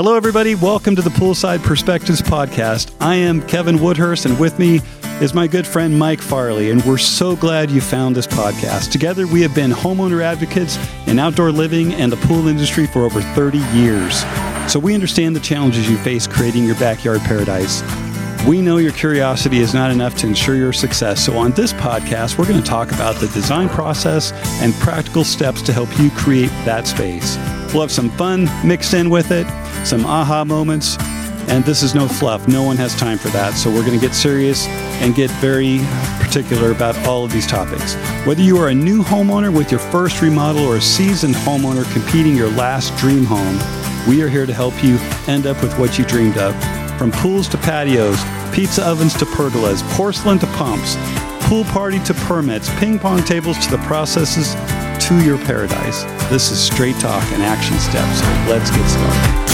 Hello, everybody. Welcome to the Poolside Perspectives podcast. I am Kevin Woodhurst, and with me is my good friend Mike Farley, and we're so glad you found this podcast. Together, we have been homeowner advocates in outdoor living and the pool industry for over 30 years. So we understand the challenges you face creating your backyard paradise. We know your curiosity is not enough to ensure your success. So, on this podcast, we're going to talk about the design process and practical steps to help you create that space. We'll have some fun mixed in with it, some aha moments, and this is no fluff. No one has time for that. So, we're going to get serious and get very particular about all of these topics. Whether you are a new homeowner with your first remodel or a seasoned homeowner competing your last dream home, we are here to help you end up with what you dreamed of. From pools to patios, pizza ovens to pergolas, porcelain to pumps, pool party to permits, ping pong tables to the processes to your paradise. This is straight talk and action steps. So let's get started.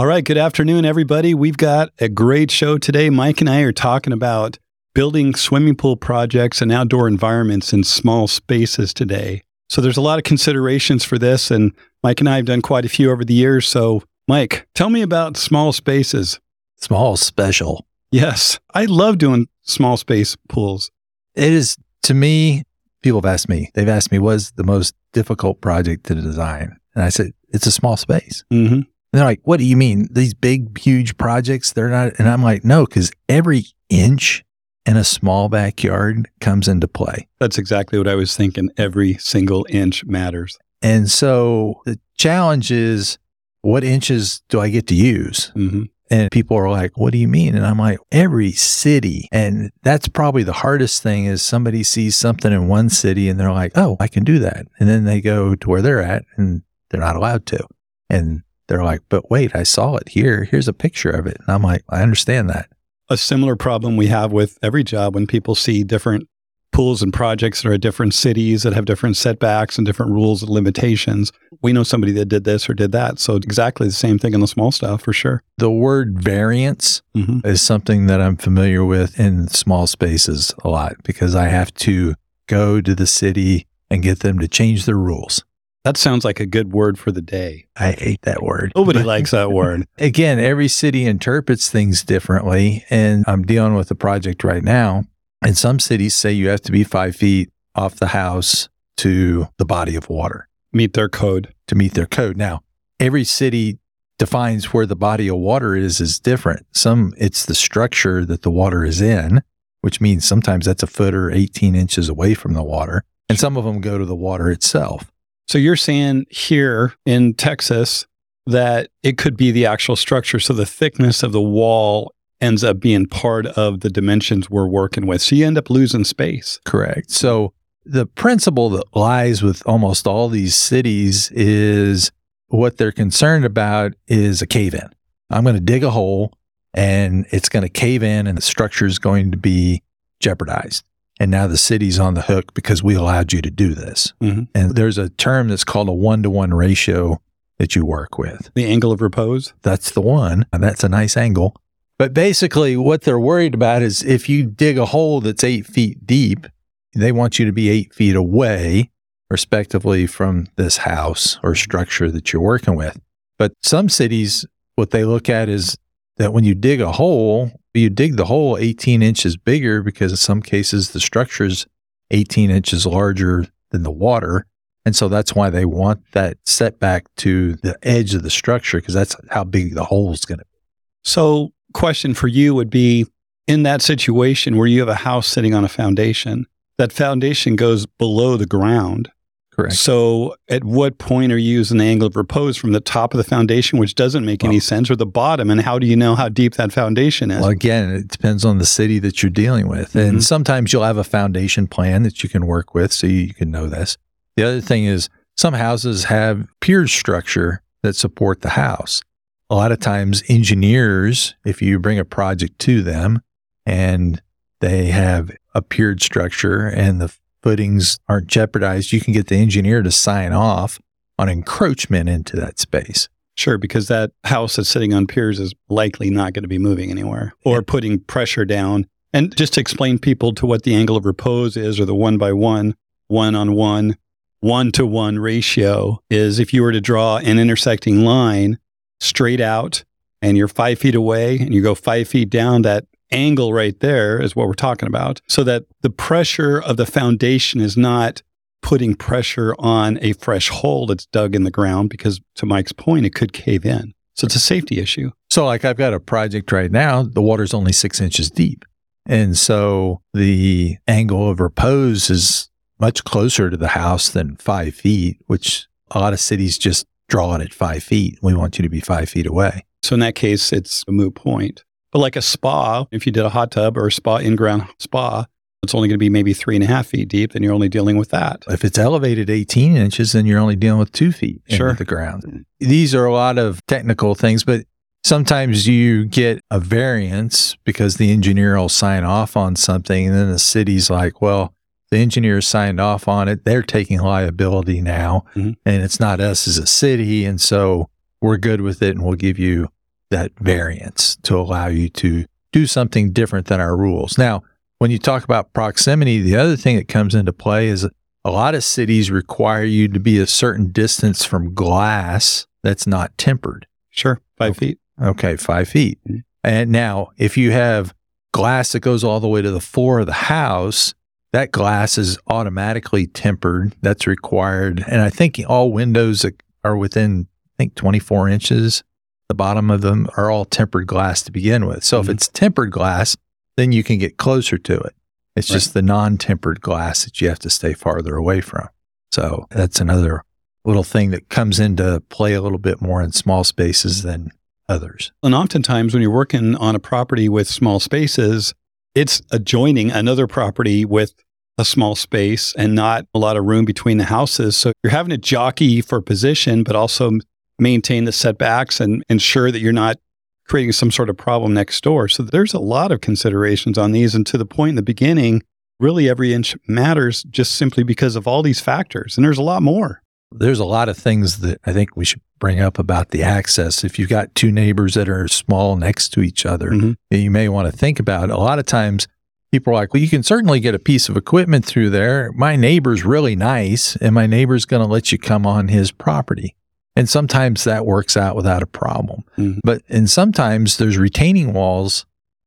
All right, good afternoon, everybody. We've got a great show today. Mike and I are talking about building swimming pool projects and outdoor environments in small spaces today. So there's a lot of considerations for this, and Mike and I have done quite a few over the years. So, Mike, tell me about small spaces. Small special. Yes, I love doing small space pools. It is to me, people have asked me, they've asked me, what is the most difficult project to design? And I said, it's a small space. Mm-hmm. And they're like, what do you mean? These big, huge projects, they're not. And I'm like, no, because every inch in a small backyard comes into play. That's exactly what I was thinking. Every single inch matters. And so the challenge is, what inches do I get to use? Mm-hmm. And people are like, what do you mean? And I'm like, every city. And that's probably the hardest thing is somebody sees something in one city and they're like, oh, I can do that. And then they go to where they're at and they're not allowed to. And they're like, but wait, I saw it here. Here's a picture of it. And I'm like, I understand that. A similar problem we have with every job when people see different pools and projects that are at different cities that have different setbacks and different rules and limitations. We know somebody that did this or did that. So exactly the same thing in the small stuff for sure. The word variance Mm-hmm. is something that I'm familiar with in small spaces a lot because I have to go to the city and get them to change their rules. That sounds like a good word for the day. I hate that word. Nobody likes that word. again, every city interprets things differently. And I'm dealing with a project right now. And some cities say you have to be five feet off the house to the body of water Meet their code. to meet their code. Now, every city defines where the body of water is is different. Some it's the structure that the water is in, which means sometimes that's a foot or 18 inches away from the water. And some of them go to the water itself. So you're saying here in Texas that it could be the actual structure. So the thickness of the wall ends up being part of the dimensions we're working with. So you end up losing space. Correct. So the principle that lies with almost all these cities is what they're concerned about is a cave in. I'm going to dig a hole and it's going to cave in and the structure is going to be jeopardized. And now the city's on the hook because we allowed you to do this. Mhm. And there's a term that's called a one to one ratio that you work with. The angle of repose. That's the one. And that's a nice angle. But basically, what they're worried about is if you dig a hole that's eight feet deep, they want you to be eight feet away, respectively, from this house or structure that you're working with. But some cities, what they look at is that when you dig a hole, you dig the hole 18 inches bigger because in some cases the structure is 18 inches larger than the water. And so that's why they want that setback to the edge of the structure because that's how big the hole is going to be. So, question for you would be in that situation where you have a house sitting on a foundation, that foundation goes below the ground. Correct. So, at what point are you using the angle of repose from the top of the foundation, which doesn't make any sense, or the bottom? And how do you know how deep that foundation is? Well, again, it depends on the city that you're dealing with. Mhm. And sometimes you'll have a foundation plan that you can work with so you can know this. The other thing is some houses have pier structure that support the house. A lot of times, engineers, if you bring a project to them and they have a piered structure and the footings aren't jeopardized, you can get the engineer to sign off on encroachment into that space. Sure, because that house that's sitting on piers is likely not going to be moving anywhere or putting pressure down And just to explain people to what the angle of repose is, or the one by one, one on one, one to one ratio is if you were to draw an intersecting line straight out and you're five feet away and you go five feet down, that angle right there is what we're talking about. So that the pressure of the foundation is not putting pressure on a fresh hole that's dug in the ground because, to Mike's point, it could cave in. So it's a safety issue. So, like, I've got a project right now, the water's only six inches deep. And so the angle of repose is much closer to the house than five feet, which a lot of cities just draw it at five feet. We want you to be five feet away. So in that case, it's a moot point. But like a spa, if you did a hot tub or a spa in ground spa, it's only going to be maybe three and a half feet deep, then you're only dealing with that. If it's elevated 18 inches, then you're only dealing with two feet sure. the ground. These are a lot of technical things, but sometimes you get a variance because the engineer will sign off on something, and then the city's like, well, the engineers signed off on it. They're taking liability now, mm-hmm. and it's not us as a city. And so we're good with it, and we'll give you that variance to allow you to do something different than our rules. Now, when you talk about proximity, the other thing that comes into play is a lot of cities require you to be a certain distance from glass that's not tempered. Sure, five okay. feet. Okay, five feet. Mm-hmm. And now, if you have glass that goes all the way to the floor of the house, that glass is automatically tempered. That's required. And I think all windows are within, I think, 24 inches. The bottom of them are all tempered glass to begin with. So mm-hmm. if it's tempered glass, then you can get closer to it. It's right. just the non tempered glass that you have to stay farther away from. So that's another little thing that comes into play a little bit more in small spaces than others. And oftentimes, when you're working on a property with small spaces, it's adjoining another property with a small space and not a lot of room between the houses. So you're having to jockey for position, but also maintain the setbacks and ensure that you're not creating some sort of problem next door. So there's a lot of considerations on these. And to the point in the beginning, really every inch matters just simply because of all these factors. And there's a lot more. There's a lot of things that I think we should bring up about the access. If you've got two neighbors that are small next to each other, mm-hmm. you may want to think about. A lot of times people are like, well, you can certainly get a piece of equipment through there. My neighbor's really nice, and my neighbor's going to let you come on his property. And sometimes that works out without a problem. Mm-hmm. But and sometimes there's retaining walls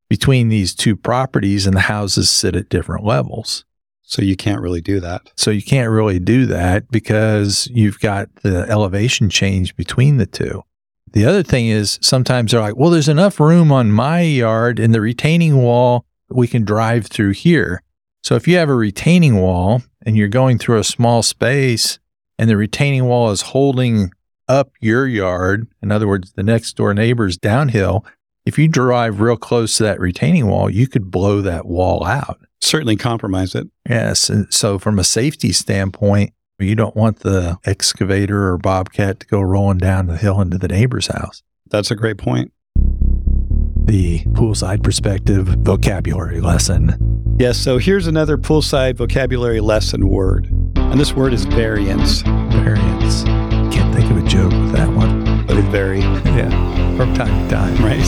between these two properties and the houses sit at different levels. So you can't really do that. So you can't really do that because you've got the elevation change between the two. The other thing is sometimes they're like, well, there's enough room on my yard and the retaining wall, we can drive through here. So if you have a retaining wall and you're going through a small space and the retaining wall is holding up your yard, in other words, the next door neighbor's downhill, if you drive real close to that retaining wall, you could blow that wall out certainly compromise it. Yes. And so, from a safety standpoint, you don't want the excavator or bobcat to go rolling down the hill into the neighbor's house. That's a great point. The poolside perspective vocabulary lesson. Yes. So, here's another poolside vocabulary lesson word. And this word is variance. Variance. One. Vary. Yeah. From time to time. Right.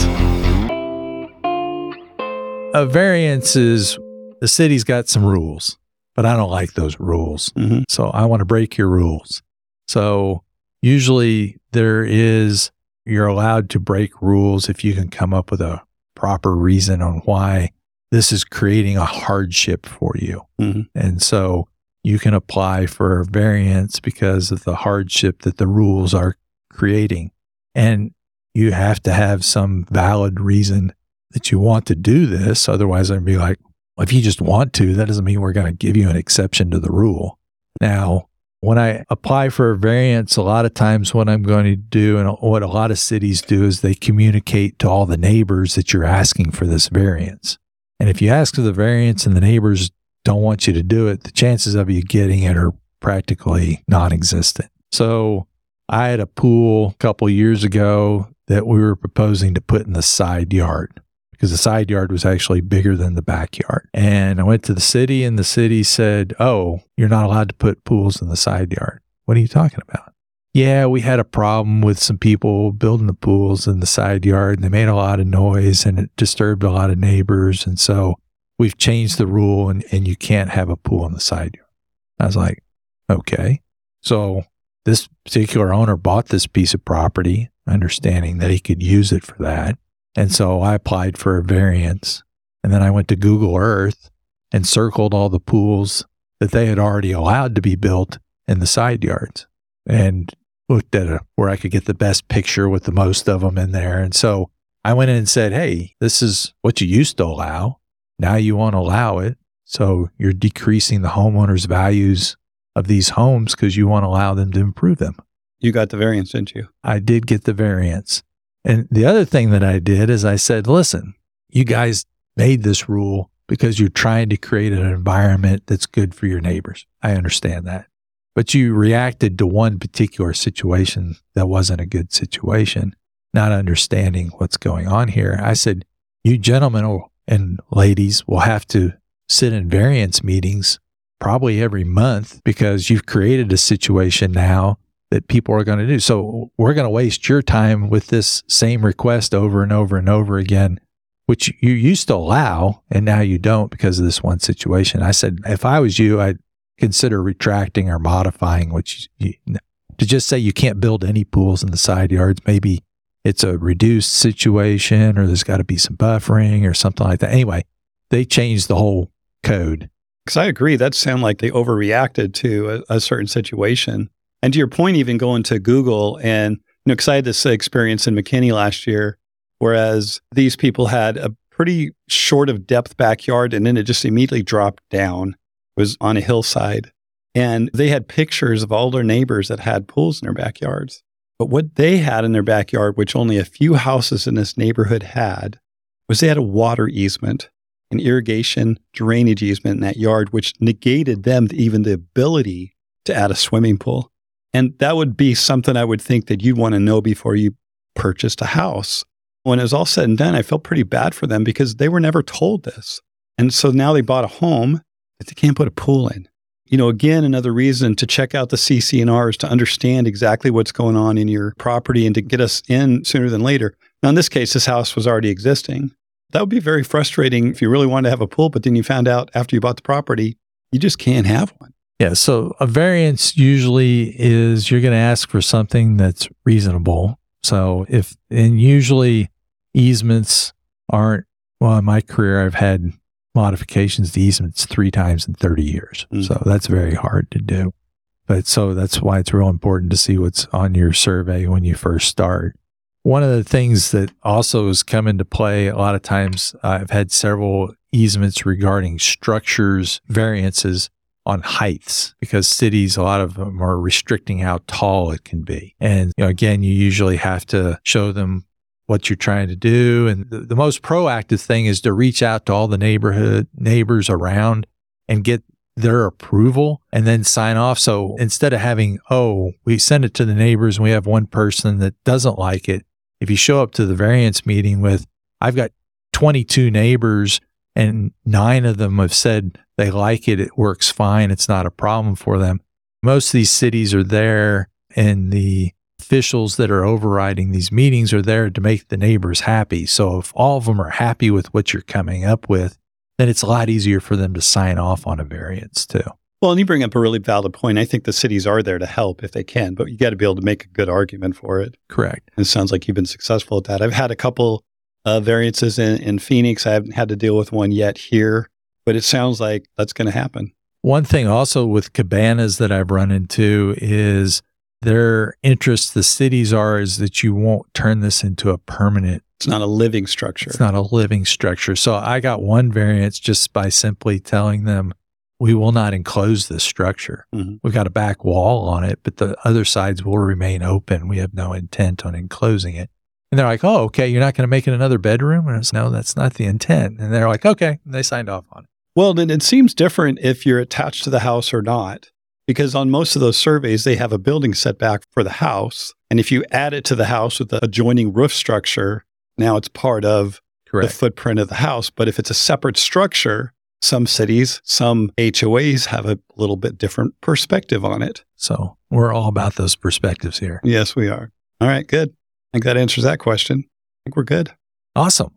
A variance is the city's got some rules, but I don't like those rules. Mm-hmm. So I want to break your rules. So usually there is, you're allowed to break rules if you can come up with a proper reason on why this is creating a hardship for you. Mm-hmm. And so you can apply for a variance because of the hardship that the rules are creating. And you have to have some valid reason that you want to do this. Otherwise, I'd be like, if you just want to, that doesn't mean we're going to give you an exception to the rule. Now, when I apply for a variance, a lot of times what I'm going to do and what a lot of cities do is they communicate to all the neighbors that you're asking for this variance. And if you ask for the variance and the neighbors don't want you to do it, the chances of you getting it are practically non existent. So I had a pool a couple years ago that we were proposing to put in the side yard because the side yard was actually bigger than the backyard. And I went to the city, and the city said, Oh, you're not allowed to put pools in the side yard. What are you talking about? Yeah, we had a problem with some people building the pools in the side yard, and they made a lot of noise and it disturbed a lot of neighbors. And so we've changed the rule and, and you can't have a pool on the side yard. I was like, okay. So this particular owner bought this piece of property, understanding that he could use it for that. And so I applied for a variance. And then I went to Google Earth and circled all the pools that they had already allowed to be built in the side yards and looked at a, where I could get the best picture with the most of them in there. And so I went in and said, Hey, this is what you used to allow. Now you want to allow it. So you're decreasing the homeowner's values of these homes because you want to allow them to improve them. You got the variance, didn't you? I did get the variance. And the other thing that I did is I said, listen, you guys made this rule because you're trying to create an environment that's good for your neighbors. I understand that. But you reacted to one particular situation that wasn't a good situation, not understanding what's going on here. I said, you gentlemen and ladies will have to sit in variance meetings probably every month because you've created a situation now that people are going to do. So we're going to waste your time with this same request over and over and over again, which you used to allow and now you don't because of this one situation. I said, if I was you, I'd consider retracting or modifying, which you, to just say you can't build any pools in the side yards. Maybe it's a reduced situation or there's got to be some buffering or something like that. Anyway, they changed the whole code. Because I agree, that sounded like they overreacted to a, a, certain situation. And to your point, even going to Google and, you know, because I had this experience in McKinney last year, whereas these people had a pretty short of depth backyard and then it just immediately dropped down. It was on a hillside. And they had pictures of all their neighbors that had pools in their backyards. But what they had in their backyard, which only a few houses in this neighborhood had, was they had a water easement an irrigation drainage easement in that yard, which negated them even the ability to add a swimming pool. And that would be something I would think that you'd want to know before you purchased a house. When it was all said and done, I felt pretty bad for them because they were never told this. And so now they bought a home that they can't put a pool in. You know, again, another reason to check out the CC&Rs to understand exactly what's going on in your property and to get us in sooner than later. Now, in this case, this house was already existing. That would be very frustrating if you really wanted to have a pool, but then you found out after you bought the property, you just can't have one. Yeah. So a variance usually is you're going to ask for something that's reasonable. So if, and usually easements aren't, well, in my career, I've had modifications to easements three times in 30 years. Mm. So that's very hard to do. But so that's why it's real important to see what's on your survey when you first start. One of the things that also has come into play a lot of times, uh, I've had several easements regarding structures variances on heights because cities, a lot of them are restricting how tall it can be. And you know, again, you usually have to show them what you're trying to do. And the, the most proactive thing is to reach out to all the neighborhood neighbors around and get their approval and then sign off. So instead of having, oh, we send it to the neighbors and we have one person that doesn't like it, if you show up to the variance meeting with, I've got 22 neighbors and nine of them have said they like it, it works fine, it's not a problem for them. Most of these cities are there and the officials that are overriding these meetings are there to make the neighbors happy. So if all of them are happy with what you're coming up with, then it's a lot easier for them to sign off on a variance too. Well, and you bring up a really valid point. I think the cities are there to help if they can, but you got to be able to make a good argument for it. Correct. And it sounds like you've been successful at that. I've had a couple uh, variances in, in Phoenix. I haven't had to deal with one yet here, but it sounds like that's going to happen. One thing also with cabanas that I've run into is their interest, the cities are, is that you won't turn this into a permanent. It's not a living structure. It's not a living structure. So I got one variance just by simply telling them, we will not enclose this structure. Mm-hmm. We've got a back wall on it, but the other sides will remain open. We have no intent on enclosing it. And they're like, oh, okay, you're not going to make it another bedroom? And I was, no, that's not the intent. And they're like, okay. And they signed off on it. Well, then it seems different if you're attached to the house or not, because on most of those surveys, they have a building setback for the house. And if you add it to the house with the adjoining roof structure, now it's part of Correct. the footprint of the house. But if it's a separate structure, some cities, some HOAs have a little bit different perspective on it. So we're all about those perspectives here. Yes, we are. All right, good. I think that answers that question. I think we're good. Awesome.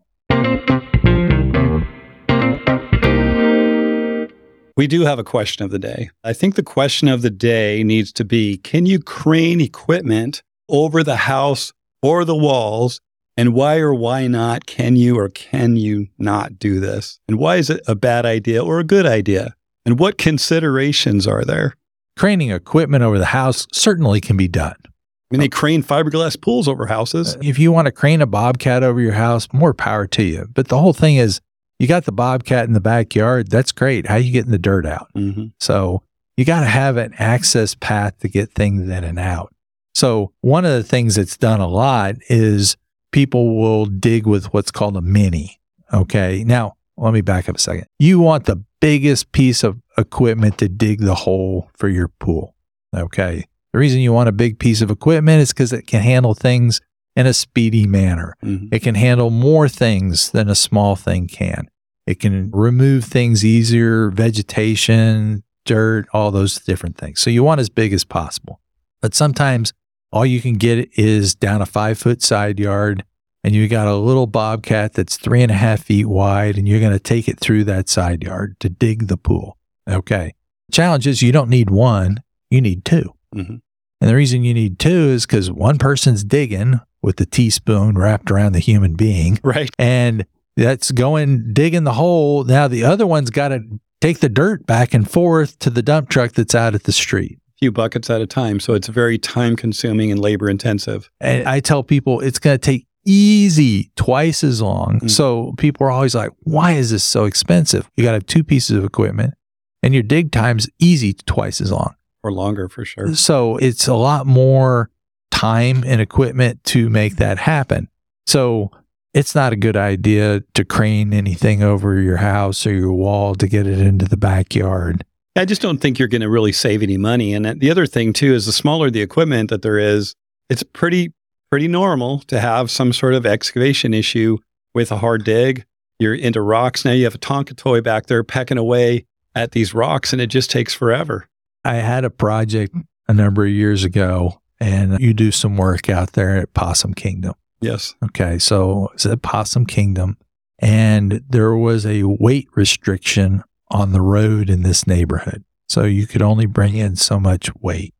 We do have a question of the day. I think the question of the day needs to be Can you crane equipment over the house or the walls? And why or why not can you or can you not do this? And why is it a bad idea or a good idea? And what considerations are there? Craning equipment over the house certainly can be done. I mean, they crane fiberglass pools over houses. If you want to crane a bobcat over your house, more power to you. But the whole thing is, you got the bobcat in the backyard. That's great. How you getting the dirt out? Mm-hmm. So you got to have an access path to get things in and out. So one of the things that's done a lot is people will dig with what's called a mini. Okay. Now, let me back up a second. You want the biggest piece of equipment to dig the hole for your pool. Okay. The reason you want a big piece of equipment is because it can handle things in a speedy manner. Mm-hmm. It can handle more things than a small thing can. It can remove things easier, vegetation, dirt, all those different things. So you want as big as possible. But sometimes all you can get is down a five foot side yard and you got a little bobcat that's three and a half feet wide and you're going to take it through that side yard to dig the pool. Okay. Challenge is you don't need one, you need 2 Mhm. And the reason you need two is because one person's digging with the teaspoon wrapped around the human being Right. and that's going digging the hole. Now the other one's got to take the dirt back and forth to the dump truck that's out at the street. Few buckets at a time. So it's very time consuming and labor intensive. And I tell people it's going to take easy twice as long. Mm. So people are always like, why is this so expensive? You got to have two pieces of equipment and your dig time's easy twice as long. Or longer for sure. So it's a lot more time and equipment to make that happen. So it's not a good idea to crane anything over your house or your wall to get it into the backyard. I just don't think you're going to really save any money. And the other thing too is the smaller the equipment that there is, it's pretty pretty normal to have some sort of excavation issue with a hard dig. You're into rocks now. You have a Tonka toy back there pecking away at these rocks, and it just takes forever. I had a project a number of years ago, and you do some work out there at Possum Kingdom. Yes. Okay, so it's at Possum Kingdom, and there was a weight restriction on the road in this neighborhood. So you could only bring in so much weight.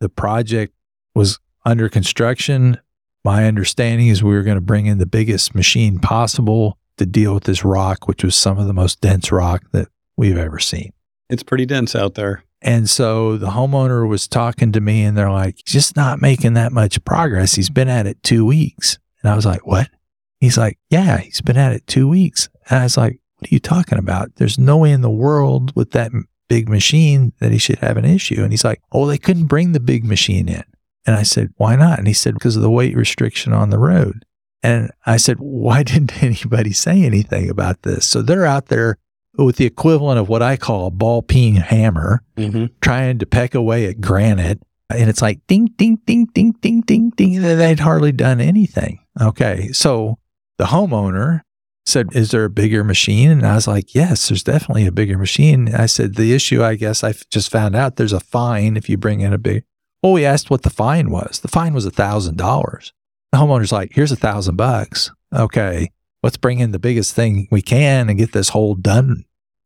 The project was under construction. My understanding is we were going to bring in the biggest machine possible to deal with this rock, which was some of the most dense rock that we've ever seen. It's pretty dense out there. And so the homeowner was talking to me and they're like, he's just not making that much progress. He's been at it two weeks. And I was like, what? He's like, yeah, he's been at it two weeks. And I was like, what are you talking about? There's no way in the world with that big machine that he should have an issue. And he's like, oh, they couldn't bring the big machine in. And I said, why not? And he said, because of the weight restriction on the road. And I said, why didn't anybody say anything about this? So they're out there with the equivalent of what I call a ball peen hammer Mm-hmm. trying to peck away at granite. And it's like ding, ding, ding, ding, ding, ding, ding. They'd hardly done anything. Okay. So the homeowner said, Is there a bigger machine? And I was like, Yes, there's definitely a bigger machine. And I said, The issue, I guess I just found out there's a fine if you bring in a big. Well, we asked what the fine was. The fine was a thousand dollars. The homeowner's like, Here's a thousand bucks. Okay. Let's bring in the biggest thing we can and get this hole done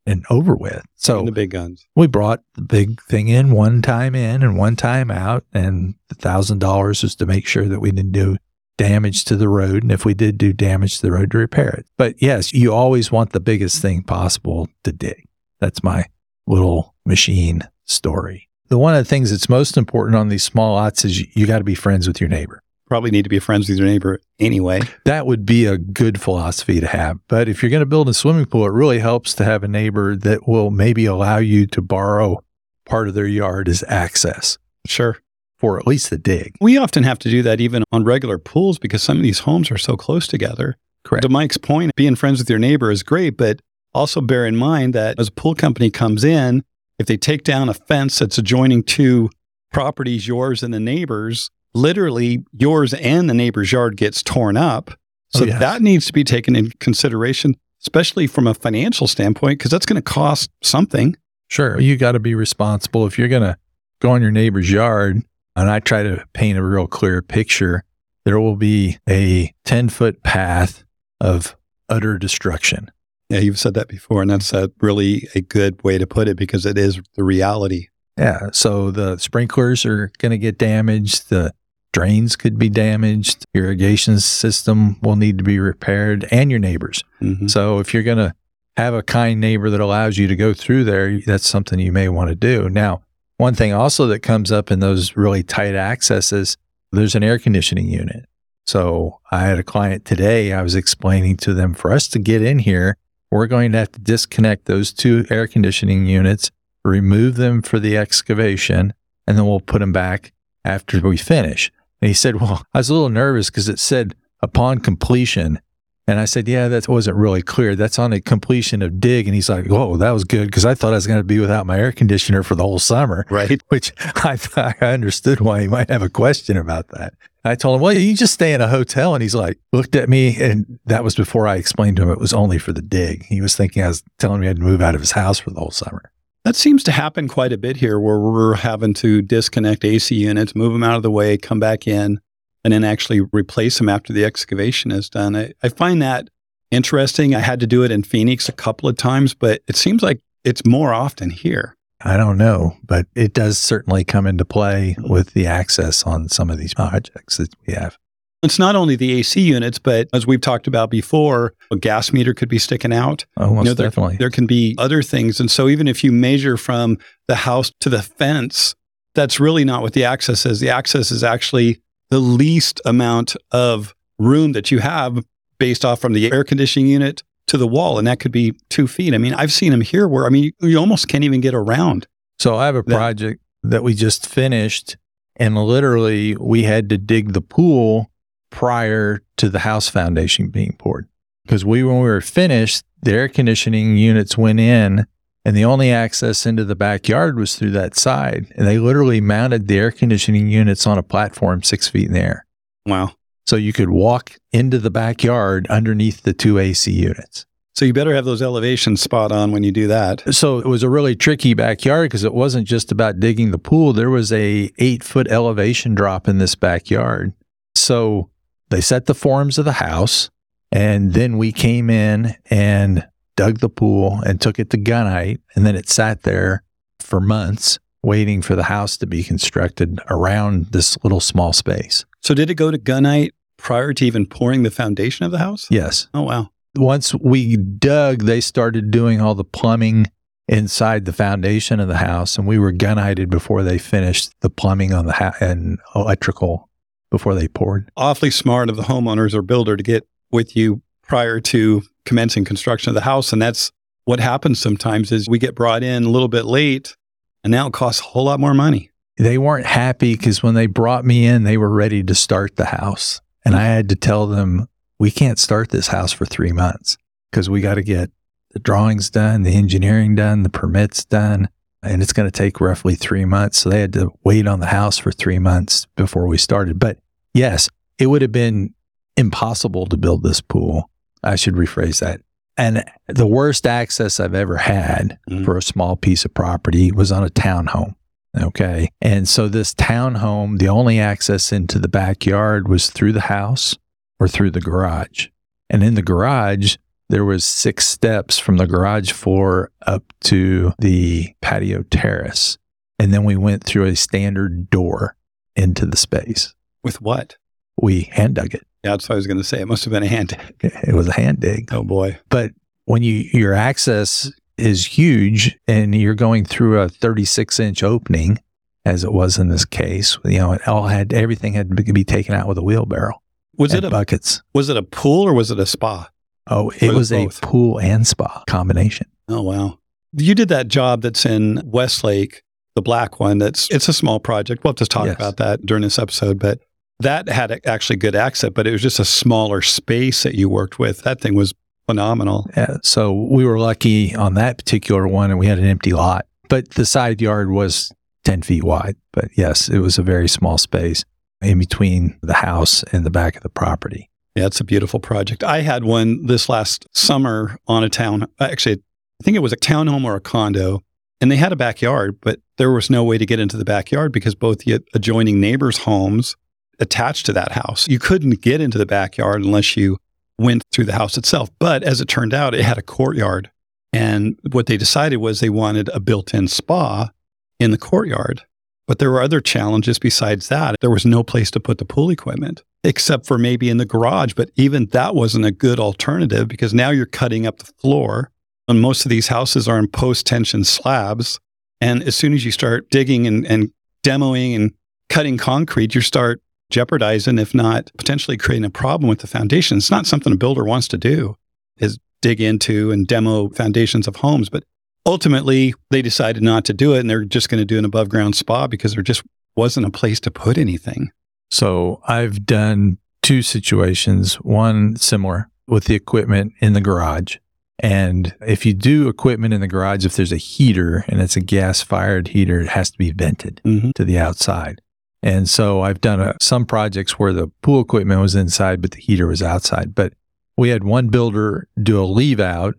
and over with. So the big guns. we brought the big thing in one time in and one time out, and the thousand dollars was to make sure that we didn't do damage to the road, and if we did do damage to the road, to repair it. But yes, you always want the biggest thing possible to dig. That's my little machine story. The one of the things that's most important on these small lots is you, you got to be friends with your neighbor. Probably need to be friends with your neighbor anyway. That would be a good philosophy to have. But if you're going to build a swimming pool, it really helps to have a neighbor that will maybe allow you to borrow part of their yard as access Sure. For at least the dig. We often have to do that even on regular pools because some of these homes are so close together. Correct. To Mike's point, being friends with your neighbor is great, but also bear in mind that as a pool company comes in, if they take down a fence that's adjoining two properties, yours and the neighbor's, literally yours and the neighbor's yard gets torn up. Oh, so Oh, yes. that needs to be taken in consideration, especially from a financial standpoint, because that's going to cost something. Sure. You got to be responsible. If you're going to go in your neighbor's yard, and I try to paint a real clear picture, there will be a 10 foot path of utter destruction. Yeah, you've said that before, and that's a really a good way to put it because it is the reality. Yeah. So the sprinklers are going to get damaged. The drains could be damaged. Irrigation system will need to be repaired and your neighbors. Mhm. So if you're going to have a kind neighbor that allows you to go through there, that's something you may want to do. Now, one thing also that comes up in those really tight accesses, there's an air conditioning unit. So I had a client today, I was explaining to them for us to get in here, we're going to have to disconnect those two air conditioning units, remove them for the excavation, and then we'll put them back after we finish. And he said, Well, I was a little nervous because it said upon completion. And I said, Yeah, that wasn't really clear. That's on a completion of dig. And he's like, Whoa, that was good because I thought I was going to be without my air conditioner for the whole summer, Right. which I, I understood why he might have a question about that. I told him, Well, you just stay in a hotel. And he's like, looked at me. And that was before I explained to him it was only for the dig. He was thinking I was telling me I had to move out of his house for the whole summer. That seems to happen quite a bit here where we're having to disconnect AC units, move them out of the way, come back in, and then actually replace them after the excavation is done. I, I find that interesting. I had to do it in Phoenix a couple of times, but it seems like it's more often here. I don't know, but it does certainly come into play with the access on some of these projects that we have. It's not only the AC units, but as we've talked about before, a gas meter could be sticking out. Oh, most You know, there, definitely. there can be other things. And so even if you measure from the house to the fence, that's really not what the access is. The access is actually the least amount of room that you have based off from the air conditioning unit to the wall. And that could be two feet. I mean, I've seen them here where, I mean, you, you almost can't even get around. So I have a That- project that we just finished, and literally we had to dig the pool prior to the house foundation being poured. Because we, when we were finished, the air conditioning units went in, and the only access into the backyard was through that side. And they literally mounted the air conditioning units on a platform six feet in the air. Wow. So you could walk into the backyard underneath the two AC units. So you better have those elevations spot on when you do that. So it was a really tricky backyard because it wasn't just about digging the pool. There was a eight foot elevation drop in this backyard. So they set the forms of the house, and then we came in and dug the pool and took it to gunite, and then it sat there for months waiting for the house to be constructed around this little small space. So did it go to gunite prior to even pouring the foundation of the house? Yes. Oh, wow. once we dug, they started doing all the plumbing inside the foundation of the house, and we were gunnited before they finished the plumbing on the house and electrical before they poured. awfully smart of the homeowners or builder to get with you prior to commencing construction of the house. And that's what happens sometimes is we get brought in a little bit late and now it costs a whole lot more money. They weren't happy because when they brought me in, they were ready to start the house, and I had to tell them we can't start this house for three months because we got to get the drawings done, the engineering done, the permits done. And it's going to take roughly three months. So they had to wait on the house for three months before we started. But yes, it would have been impossible to build this pool. I should rephrase that. And the worst access I've ever had Mhm. for a small piece of property was on a townhome. Okay. And so this townhome, the only access into the backyard was through the house or through the garage. And in the garage, there was six steps from the garage floor up to the patio terrace. And then we went through a standard door into the space. With what? We hand dug it. Yeah, that's what I was going to say. It must have been a hand. dig. It was a hand dig. Oh boy. But when you your access is huge and you're going through a 36 inch opening, as it was in this case, you know, it all had everything had to be taken out with a wheelbarrow. Was it a buckets? was it a pool or was it a spa? Oh, it Or was a pool and spa combination. Oh wow. You did that job that's in Westlake, the black one. That's it's a small project. We'll have to talk Yes. about that during this episode, but that had actually good access, but it was just a smaller space that you worked with. That thing was phenomenal. Yeah, so we were lucky on that particular one, and we had an empty lot. But the side yard was 10 feet wide. But yes, it was a very small space in between the house and the back of the property. Yeah, it's a beautiful project. I had one this last summer on a town. Actually, I think it was a townhome or a condo, and they had a backyard, but there was no way to get into the backyard because both the adjoining neighbors' homes attached to that house. You couldn't get into the backyard unless you went through the house itself. But as it turned out, it had a courtyard. And what they decided was they wanted a built in spa in the courtyard. But there were other challenges besides that. There was no place to put the pool equipment except for maybe in the garage. But even that wasn't a good alternative because now you're cutting up the floor. And most of these houses are in post tension slabs. And as soon as you start digging and, and demoing and cutting concrete, you start jeopardizing, if not potentially creating a problem with the foundation. It's not something a builder wants to do, is dig into and demo foundations of homes. But ultimately, they decided not to do it, and they're just going to do an above ground spa because there just wasn't a place to put anything. So I've done two situations, one similar with the equipment in the garage. And if you do equipment in the garage, if there's a heater and it's a gas fired heater, it has to be vented Mm-hmm. to the outside. And so I've done a, some projects where the pool equipment was inside, but the heater was outside. But we had one builder do a leave out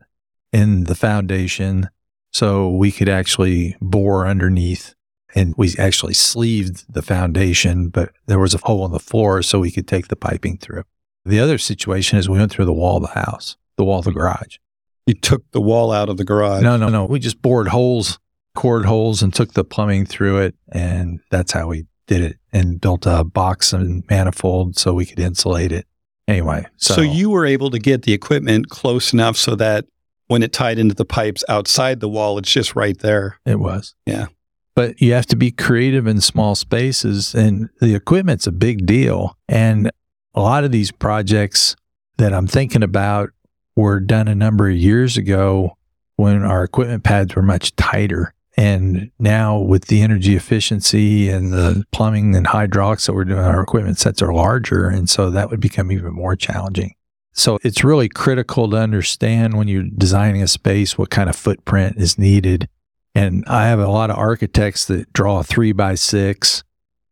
in the foundation so we could actually bore underneath and we actually sleeved the foundation, but there was a hole in the floor so we could take the piping through. The other situation is we went through the wall of the house, the wall of the garage. You took the wall out of the garage. No, no, no. We just bored holes, cord holes, and took the plumbing through it. And that's how we did it and built a box and manifold so we could insulate it. Anyway, so, So, you were able to get the equipment close enough so that when it tied into the pipes outside the wall, it's just right there. it was. Yeah. But you have to be creative in small spaces, and the equipment's a big deal. And a lot of these projects that I'm thinking about were done a number of years ago when our equipment pads were much tighter. And now with the energy efficiency and the plumbing and hydraulics that we're doing, our equipment sets are larger. And so that would become even more challenging. So it's really critical to understand when you're designing a space what kind of footprint is needed. And I have a lot of architects that draw a three by six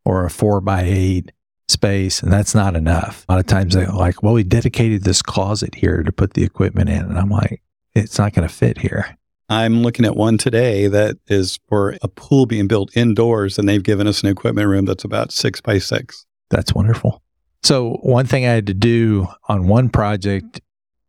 or a four by eight space, and that's not enough. A lot of times they're like, well, we dedicated this closet here to put the equipment in. And I'm like, it's not going to fit here. I'm looking at one today that is for a pool being built indoors, and they've given us an equipment room that's about six by six. That's wonderful. So, one thing I had to do on one project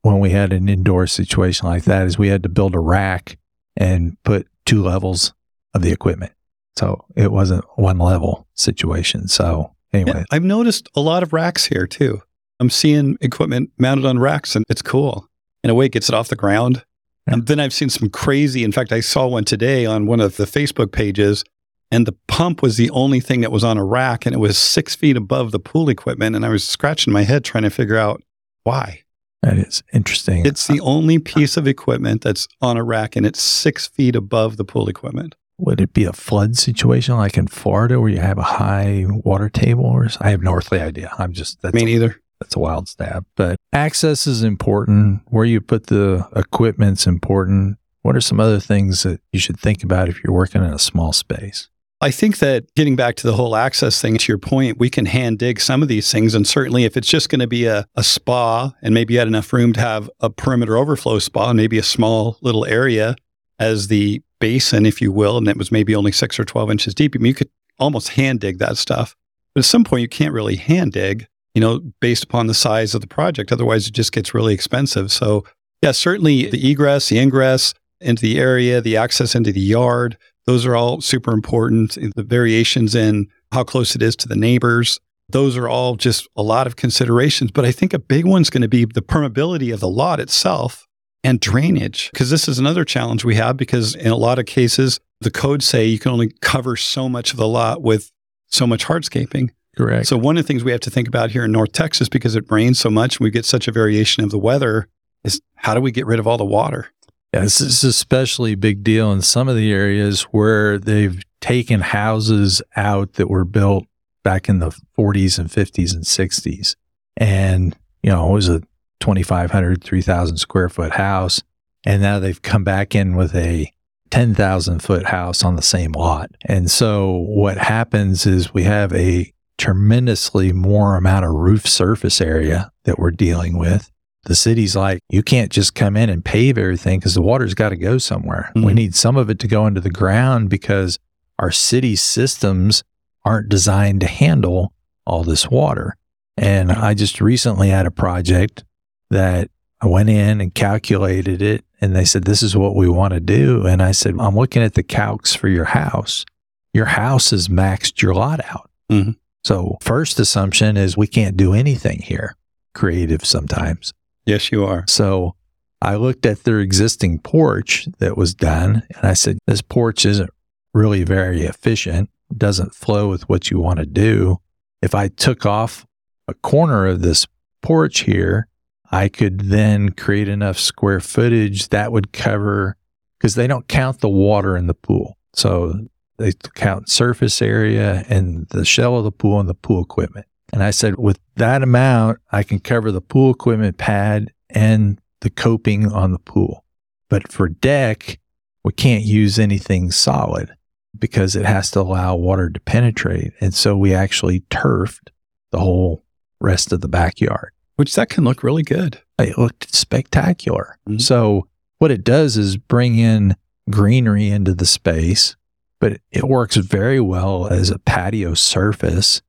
when we had an indoor situation like that is we had to build a rack and put two levels of the equipment. So, it wasn't one level situation. So, anyway, Yeah, I've noticed a lot of racks here too. I'm seeing equipment mounted on racks, and it's cool. In a way, it gets it off the ground. And then I've seen some crazy. In fact, I saw one today on one of the Facebook pages, and the pump was the only thing that was on a rack, and it was six feet above the pool equipment. And I was scratching my head trying to figure out why. that is interesting. It's the uh, only piece of equipment that's on a rack, and it's six feet above the pool equipment. Would it be a flood situation like in Florida where you have a high water table? Or I have no earthly idea. I'm just that's Me neither. That's a wild stab. But access is important. Where you put the equipment's important. What are some other things that you should think about if you're working in a small space? I think that getting back to the whole access thing, to your point, we can hand dig some of these things. And certainly, if it's just going to be a, a spa and maybe you had enough room to have a perimeter overflow spa maybe a small little area as the basin, if you will, and it was maybe only six or 12 inches deep, I mean, you could almost hand dig that stuff. But at some point, you can't really hand dig, you know, based upon the size of the project. Otherwise, it just gets really expensive. So, yeah, certainly the egress, the ingress into the area, the access into the yard, those are all super important. The variations in how close it is to the neighbors, those are all just a lot of considerations. But I think a big one's going to be the permeability of the lot itself and drainage, because this is another challenge we have. Because in a lot of cases, the codes say you can only cover so much of the lot with so much hardscaping. Correct. So one of the things we have to think about here in North Texas, because it rains so much and we get such a variation of the weather, is how do we get rid of all the water? Yeah, this is especially a big deal in some of the areas where they've taken houses out that were built back in the 40s and 50s and 60s. And, you know, it was a 2,500, 3,000 square foot house. And now they've come back in with a 10,000 foot house on the same lot. And so what happens is we have a tremendously more amount of roof surface area that we're dealing with the city's like, you can't just come in and pave everything because the water's got to go somewhere. We Mhm. need some of it to go into the ground because our city systems aren't designed to handle all this water. And I just recently had a project that I went in and calculated it and they said, This is what we want to do. And I said, I'm looking at the calcs for your house. Your house has maxed your lot out. Mhm. So, first assumption is we can't do anything here, creative sometimes. Yes, you are. So, I looked at their existing porch that was done and I said, This porch isn't really very efficient, It doesn't flow with what you want to do. If I took off a corner of this porch here, I could then create enough square footage that would cover because they don't count the water in the pool. So they count surface area and the shell of the pool and the pool equipment. And I said, with that amount, I can cover the pool equipment pad and the coping on the pool. But for deck, we can't use anything solid because it has to allow water to penetrate. And so we actually turfed the whole rest of the backyard Which that can look really good. it looked spectacular. Mhm. So what it does is bring in greenery into the space, but it works very well as a patio surface.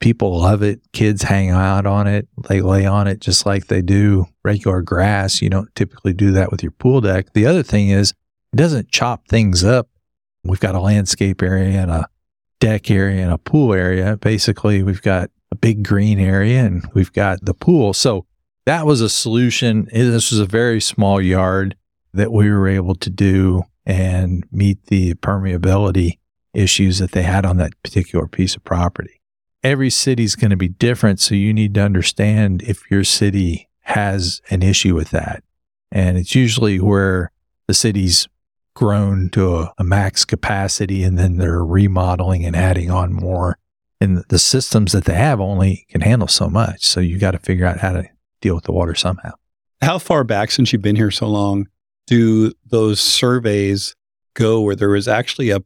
People love it. Kids hang out on it. They lay on it just like they do regular grass. You don't typically do that with your pool deck. The other thing is it doesn't chop things up. We've got a landscape area and a deck area and a pool area. Basically, we've got a big green area and we've got the pool. So that was a solution. This was a very small yard that we were able to do and meet the permeability issues that they had on that particular piece of property. Every city is going to be different, so you need to understand if your city has an issue with that. And it's usually where the city's grown to a, a max capacity and then they're remodeling and adding on more. And the systems that they have only can handle so much. So you got to figure out how to deal with the water somehow. How far back since you've been here so long do those surveys go where there was actually a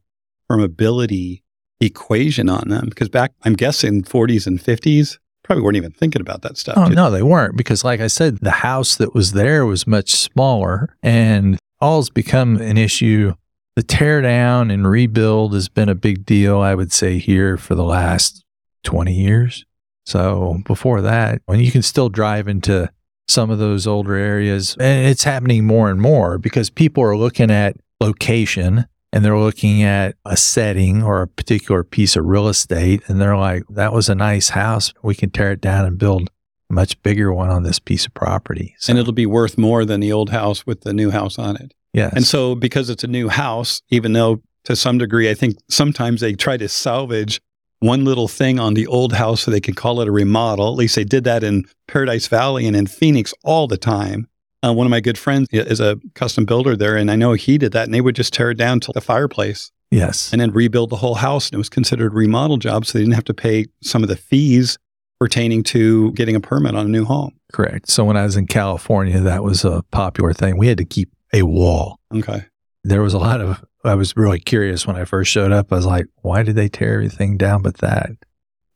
permeability equation on them? Because back, I'm guessing 40s and 50s, probably weren't even thinking about that stuff. Oh, no, they weren't. Because, like I said, the house that was there was much smaller and all's become an issue. The tear down and rebuild has been a big deal, I would say, here for the last 20 years. So before that, when you can still drive into some of those older areas, and it's happening more and more because people are looking at location and they're looking at a setting or a particular piece of real estate and they're like, that was a nice house. We can tear it down and build a much bigger one on this piece of property. So, And it'll be worth more than the old house with the new house on it. yes. And so, because it's a new house, even though to some degree, I think sometimes they try to salvage one little thing on the old house so they can call it a remodel. At least they did that in Paradise Valley and in Phoenix all the time. Uh, one of my good friends is a custom builder there, and I know he did that, and they would just tear it down to the fireplace yes. and then rebuild the whole house. And it was considered a remodel job, so they didn't have to pay some of the fees pertaining to getting a permit on a new home. Correct. So when I was in California, that was a popular thing. We had to keep a wall. Okay. There was a lot of, I was really curious when I first showed up. I was like, why did they tear everything down but that?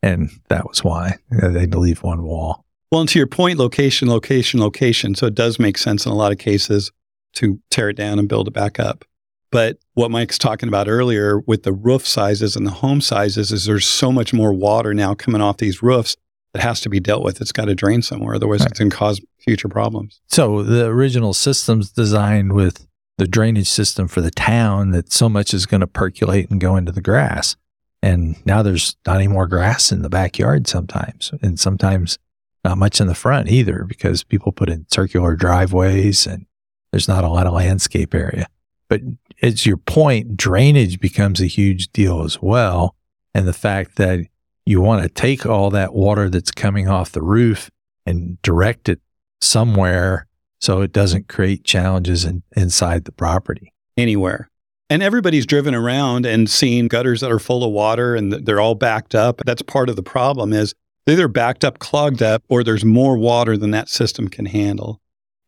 And that was why they had to leave one wall. Well, and to your point, location, location, location. So it does make sense in a lot of cases to tear it down and build it back up. But what Mike's talking about earlier with the roof sizes and the home sizes is there's so much more water now coming off these roofs that has to be dealt with. It's got to drain somewhere. Otherwise, Right. it's going to cause future problems. So the original system's designed with the drainage system for the town that so much is going to percolate and go into the grass. And now there's not any more grass in the backyard sometimes. And sometimes not much in the front either because people put in circular driveways and there's not a lot of landscape area. But it's your point, drainage becomes a huge deal as well. And the fact that you want to take all that water that's coming off the roof and direct it somewhere so it doesn't create challenges in, inside the property. anywhere. And everybody's driven around and seen gutters that are full of water and they're all backed up. That's part of the problem is they're either backed up, clogged up, or there's more water than that system can handle.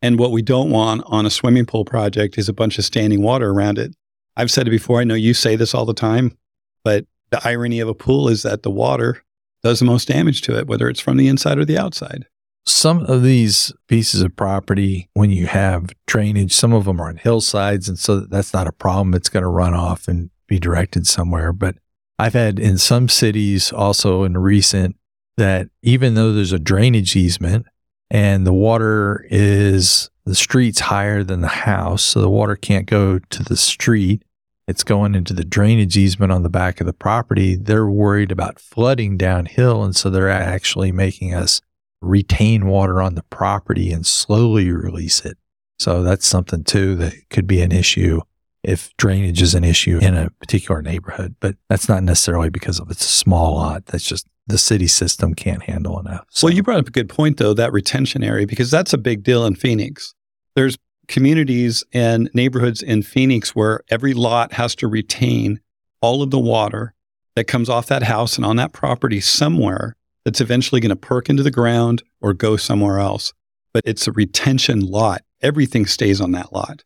And what we don't want on a swimming pool project is a bunch of standing water around it. I've said it before. I know you say this all the time, but the irony of a pool is that the water does the most damage to it, whether it's from the inside or the outside. Some of these pieces of property, when you have drainage, some of them are on hillsides, and so that's not a problem. It's going to run off and be directed somewhere. But I've had in some cities also in recent that even though there's a drainage easement and the water is the street's higher than the house, so the water can't go to the street. It's going into the drainage easement on the back of the property. They're worried about flooding downhill, and so they're actually making us retain water on the property and slowly release it. So that's something too that could be an issue if drainage is an issue in a particular neighborhood. But that's not necessarily because of it's a small lot. That's just the city system can't handle enough. So, Well, you brought up a good point, though, that retention area, because that's a big deal in Phoenix. There's communities and neighborhoods in Phoenix where every lot has to retain all of the water that comes off that house and on that property somewhere that's eventually going to perk into the ground or go somewhere else. But it's a retention lot. Everything stays on that lot.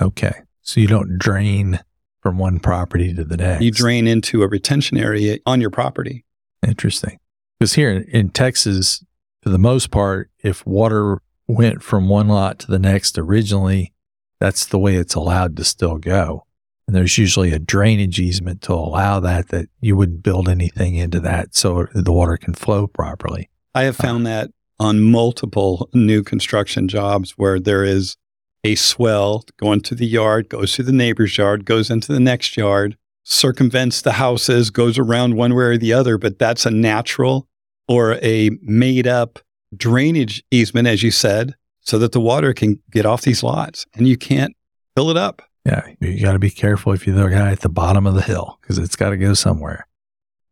okay. So you don't drain from one property to the next. You drain into a retention area on your property. Interesting. Because here in, in Texas, for the most part, if water went from one lot to the next originally, that's the way it's allowed to still go. And there's usually a drainage easement to allow that, that you wouldn't build anything into that so the water can flow properly. I have uh, found that on multiple new construction jobs where there is a swale going to the yard, goes to the neighbor's yard, goes into the next yard, circumvents the houses, goes around one way or the other, but that's a natural or a made up drainage easement, as you said, so that the water can get off these lots and you can't fill it up. Yeah, you got to be careful if you're the guy at the bottom of the hill because it's got to go somewhere.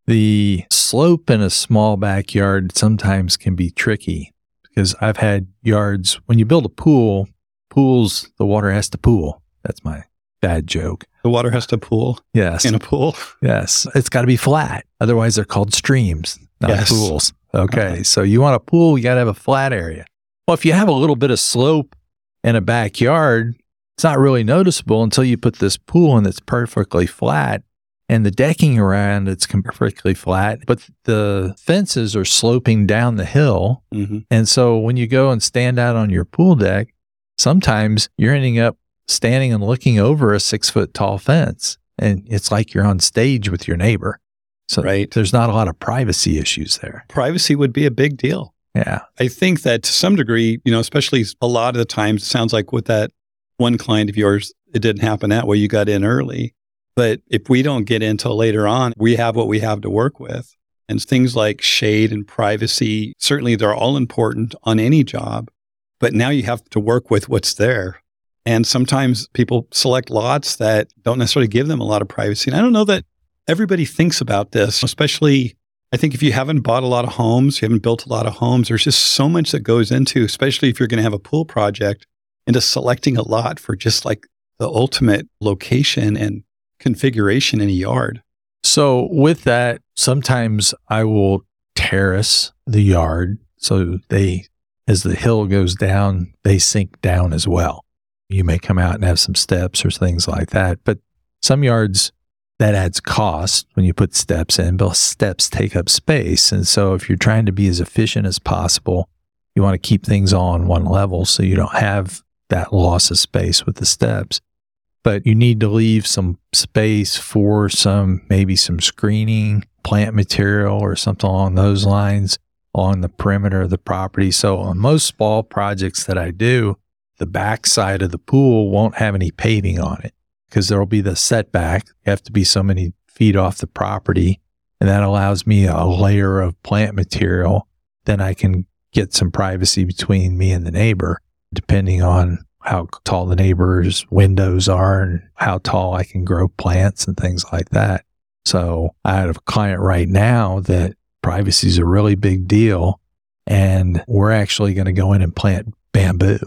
The slope in a small backyard sometimes can be tricky because I've had yards when you build a pool, pools, the water has to pool. That's my bad joke. The water has to pool Yes. in a pool. yes. It's got to be flat. Otherwise, they're called streams, not Yes. pools. Okay. Okay. So you want a pool, you got to have a flat area. Well, if you have a little bit of slope in a backyard, it's not really noticeable until you put this pool in that's perfectly flat and the decking around it's perfectly flat, but the fences are sloping down the hill. hmm And so when you go and stand out on your pool deck, sometimes you're ending up standing and looking over a six foot tall fence. And it's like you're on stage with your neighbor. So Right. there's not a lot of privacy issues there. Privacy would be a big deal. Yeah. I think that to some degree, you know, especially a lot of the times, it sounds like with that one client of yours, it didn't happen that way. You got in early. But if we don't get in later on, we have what we have to work with. And things like shade and privacy, certainly they're all important on any job. But now you have to work with what's there. And sometimes people select lots that don't necessarily give them a lot of privacy. And I don't know that everybody thinks about this, especially I think if you haven't bought a lot of homes, you haven't built a lot of homes, there's just so much that goes into, especially if you're going to have a pool project, into selecting a lot for just like the ultimate location and configuration in a yard. So with that, sometimes I will terrace the yard so they, as the hill goes down, they sink down as well. You may come out and have some steps or things like that, but some yards that adds cost when you put steps in, but steps take up space. And so if you're trying to be as efficient as possible, you want to keep things all on one level so you don't have that loss of space with the steps but you need to leave some space for some maybe some screening, plant material, or something along those lines along the perimeter of the property. So on most small projects that I do, the back side of the pool won't have any paving on it because there will be the setback. You have to be so many feet off the property. And that allows me a layer of plant material. Then I can get some privacy between me and the neighbor, depending on how tall the neighbor's windows are and how tall I can grow plants and things like that. So I have a client right now that privacy is a really big deal. And we're actually going to go in and plant bamboo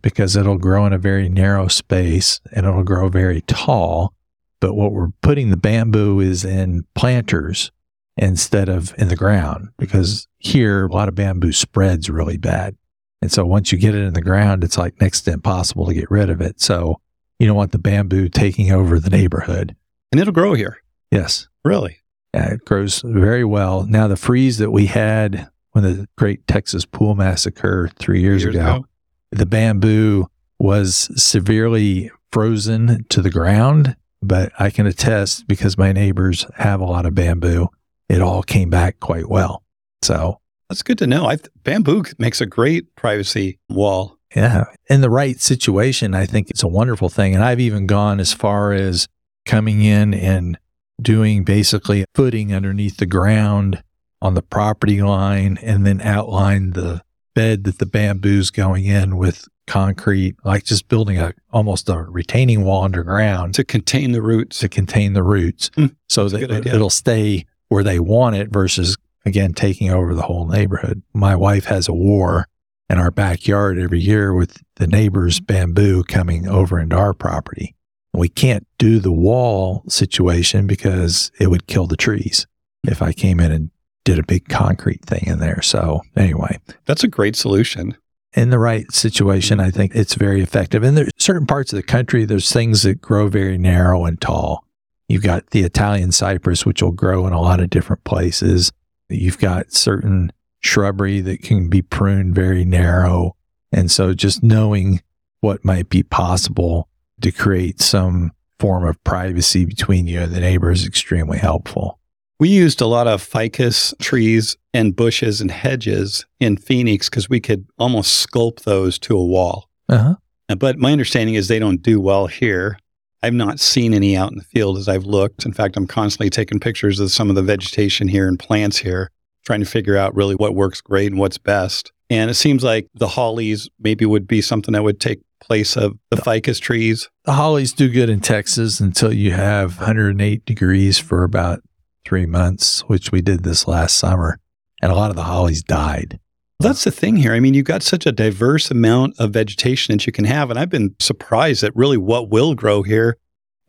because it'll grow in a very narrow space and it'll grow very tall. But what we're putting the bamboo is in planters instead of in the ground because here a lot of bamboo spreads really bad. And so once you get it in the ground, it's like next to impossible to get rid of it. So you don't want the bamboo taking over the neighborhood. And it'll grow here. Yes. Really? Yeah, it grows very well. Now, the freeze that we had when the Great Texas Pool Massacre three years, ago, the bamboo was severely frozen to the ground. But I can attest because my neighbors have a lot of bamboo, it all came back quite well. So That's good to know. I, bamboo makes a great privacy wall. Yeah. In the right situation, I think it's a wonderful thing. And I've even gone as far as coming in and doing basically footing underneath the ground on the property line and then outline the bed that the bamboo's going in with concrete, like just building a almost a retaining wall underground to contain the roots. to contain the roots Hmm, so that it, it'll stay where they want it versus again taking over the whole neighborhood. My wife has a war in our backyard every year with the neighbor's bamboo coming over into our property. We can't do the wall situation because it would kill the trees if I came in and did a big concrete thing in there. So anyway, That's a great solution. in the right situation, I think it's very effective. And there's certain parts of the country, there's things that grow very narrow and tall. You've got the Italian cypress, which will grow in a lot of different places. You've got certain shrubbery that can be pruned very narrow. And so just knowing what might be possible to create some form of privacy between you and the neighbor is extremely helpful. We used a lot of ficus trees and bushes and hedges in Phoenix because we could almost sculpt those to a wall. Uh-huh. Uh, But my understanding is they don't do well here. I've not seen any out in the field as I've looked. In fact, I'm constantly taking pictures of some of the vegetation here and plants here, trying to figure out really what works great and what's best. And it seems like the hollies maybe would be something that would take place of the ficus trees. The hollies do good in Texas until you have 108 degrees for about three months, which we did this last summer. And a lot of the hollies died. That's the thing here. I mean, you've got such a diverse amount of vegetation that you can have. And I've been surprised at really what will grow here.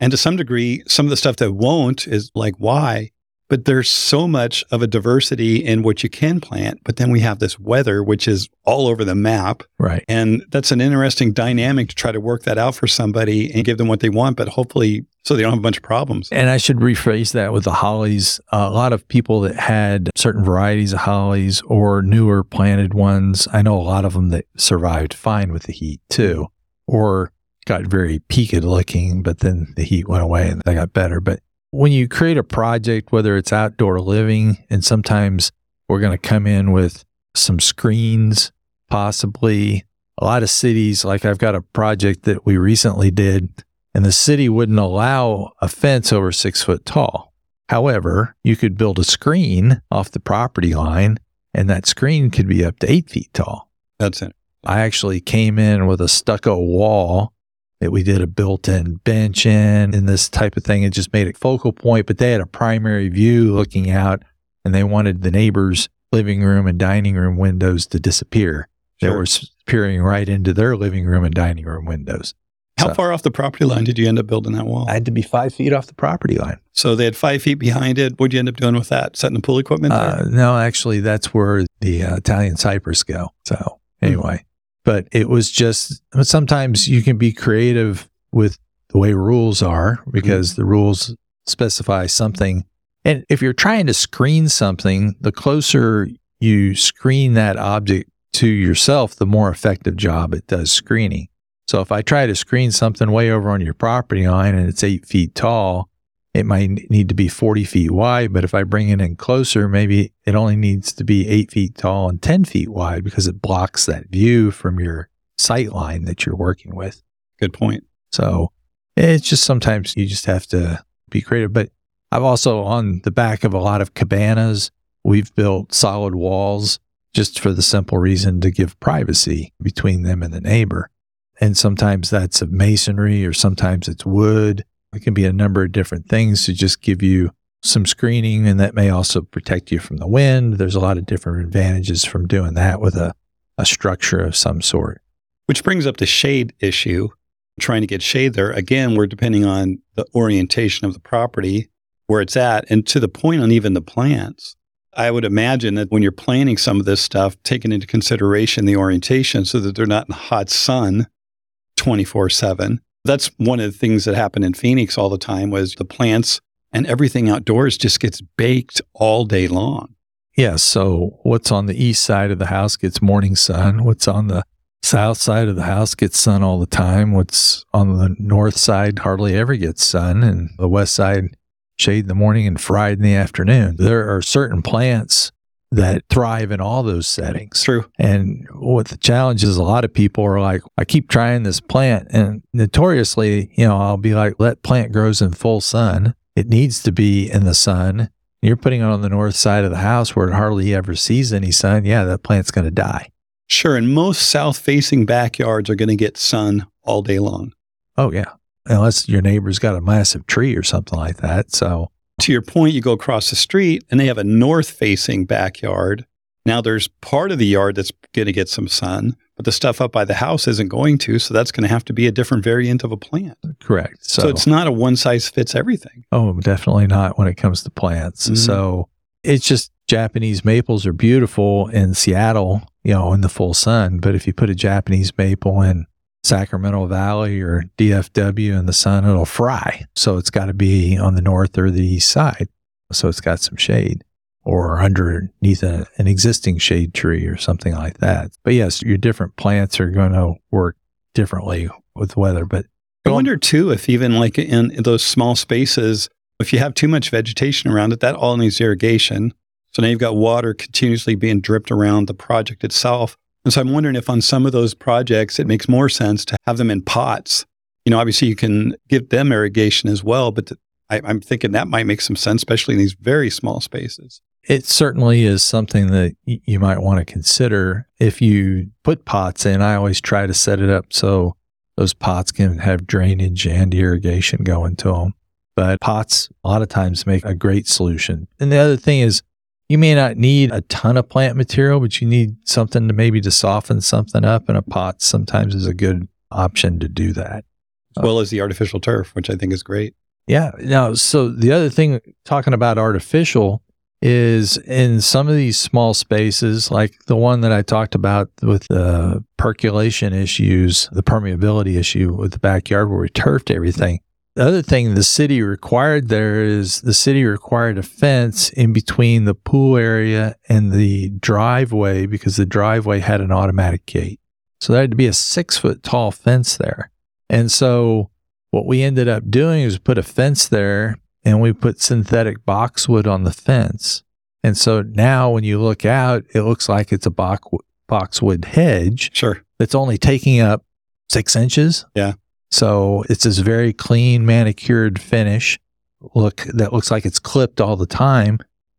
And to some degree, some of the stuff that won't is like, why? But there's so much of a diversity in what you can plant. But then we have this weather, which is all over the map. Right. And that's an interesting dynamic to try to work that out for somebody and give them what they want, but hopefully so they don't have a bunch of problems. And I should rephrase that with the hollies. Uh, a lot of people that had certain varieties of hollies or newer planted ones, I know a lot of them that survived fine with the heat too, or got very peaked looking, but then the heat went away and they got better. But when you create a project, whether it's outdoor living, and sometimes we're going to come in with some screens, possibly a lot of cities, like I've got a project that we recently did and the city wouldn't allow a fence over six foot tall. However, you could build a screen off the property line, and that screen could be up to eight feet tall. That's it. I actually came in with a stucco wall that we did a built in bench in and this type of thing. It just made a focal point, but they had a primary view looking out, and they wanted the neighbors' living room and dining room windows to disappear. They were peering right into their living room and dining room windows. How So- far off the property line did you end up building that wall? I had to be five feet off the property line. So they had five feet behind it. What'd you end up doing with that? Setting the pool equipment there? Uh, no, actually, that's where the uh, Italian cypress go. So anyway, but it was just sometimes you can be creative with the way rules are because the rules specify something. And if you're trying to screen something, the closer you screen that object to yourself, the more effective job it does screening. So if I try to screen something way over on your property line and it's eight feet tall, it might need to be 40 feet wide, but if I bring it in closer, maybe it only needs to be eight feet tall and 10 feet wide because it blocks that view from your sight line that you're working with. Good point. So it's just sometimes you just have to be creative. But I've also, on the back of a lot of cabanas, we've built solid walls just for the simple reason to give privacy between them and the neighbor. And sometimes that's of masonry or sometimes it's wood. It can be a number of different things to just give you some screening and that may also protect you from the wind. There's a lot of different advantages from doing that with a, a structure of some sort. Which brings up the shade issue. Trying to get shade there. Again, we're depending on the orientation of the property, where it's at, and to the point on even the plants. I would imagine that when you're planting some of this stuff, taking into consideration the orientation so that they're not in hot sun 24 7. That's one of the things that happened in Phoenix all the time was the plants and everything outdoors just gets baked all day long. Yeah. So what's on the east side of the house gets morning sun. What's on the south side of the house gets sun all the time. What's on the north side hardly ever gets sun. And the west side, shade in the morning and fried in the afternoon. There are certain plants that thrive in all those settings. True. And what the challenge is, a lot of people are like, I keep trying this plant, and notoriously, you know, I'll be like, let plant grows in full sun. It needs to be in the sun. You're putting it on the north side of the house where it hardly ever sees any sun. Yeah, that plant's going to die. Sure. And most south facing backyards are going to get sun all day long. Oh, yeah. Unless your neighbor's got a massive tree or something like that. So, to your point, you go across the street and they have a north facing backyard. Now there's part of the yard that's going to get some sun, but the stuff up by the house isn't going to. So that's going to have to be a different variant of a plant. correct. So, it's not a one size fits everything. Oh, definitely not when it comes to plants. Mhm. So it's just Japanese maples are beautiful in Seattle, you know, in the full sun. But if you put a Japanese maple in Sacramento Valley or DFW in the sun, it'll fry. So it's got to be on the north or the east side. So it's got some shade or underneath a, an existing shade tree or something like that. But yes, your different plants are going to work differently with weather. But I wonder too if even like in those small spaces, if you have too much vegetation around it, that all needs irrigation. So now you've got water continuously being dripped around the project itself. And so I'm wondering if on some of those projects, it makes more sense to have them in pots. You know, obviously you can give them irrigation as well, but I, I'm thinking that might make some sense, especially in these very small spaces. it certainly is something that y- you might want to consider if you put pots in. I always try to set it up so those pots can have drainage and irrigation going to them. But pots a lot of times make a great solution. And the other thing is you may not need a ton of plant material, but you need something to maybe to soften something up and a pot sometimes is a good option to do that. As well as the artificial turf, which I think is great. Yeah. Now, so the other thing, talking about artificial, is in some of these small spaces, like the one that I talked about with the percolation issues, the permeability issue with the backyard where we turfed everything. The other thing the city required there is the city required a fence in between the pool area and the driveway because the driveway had an automatic gate. So there had to be a six foot tall fence there. And so what we ended up doing is put a fence there and we put synthetic boxwood on the fence. And so now when you look out, it looks like it's a box, boxwood hedge Sure. that's only taking up six inches. Yeah. So it's this very clean, manicured finish look that looks like it's clipped all the time,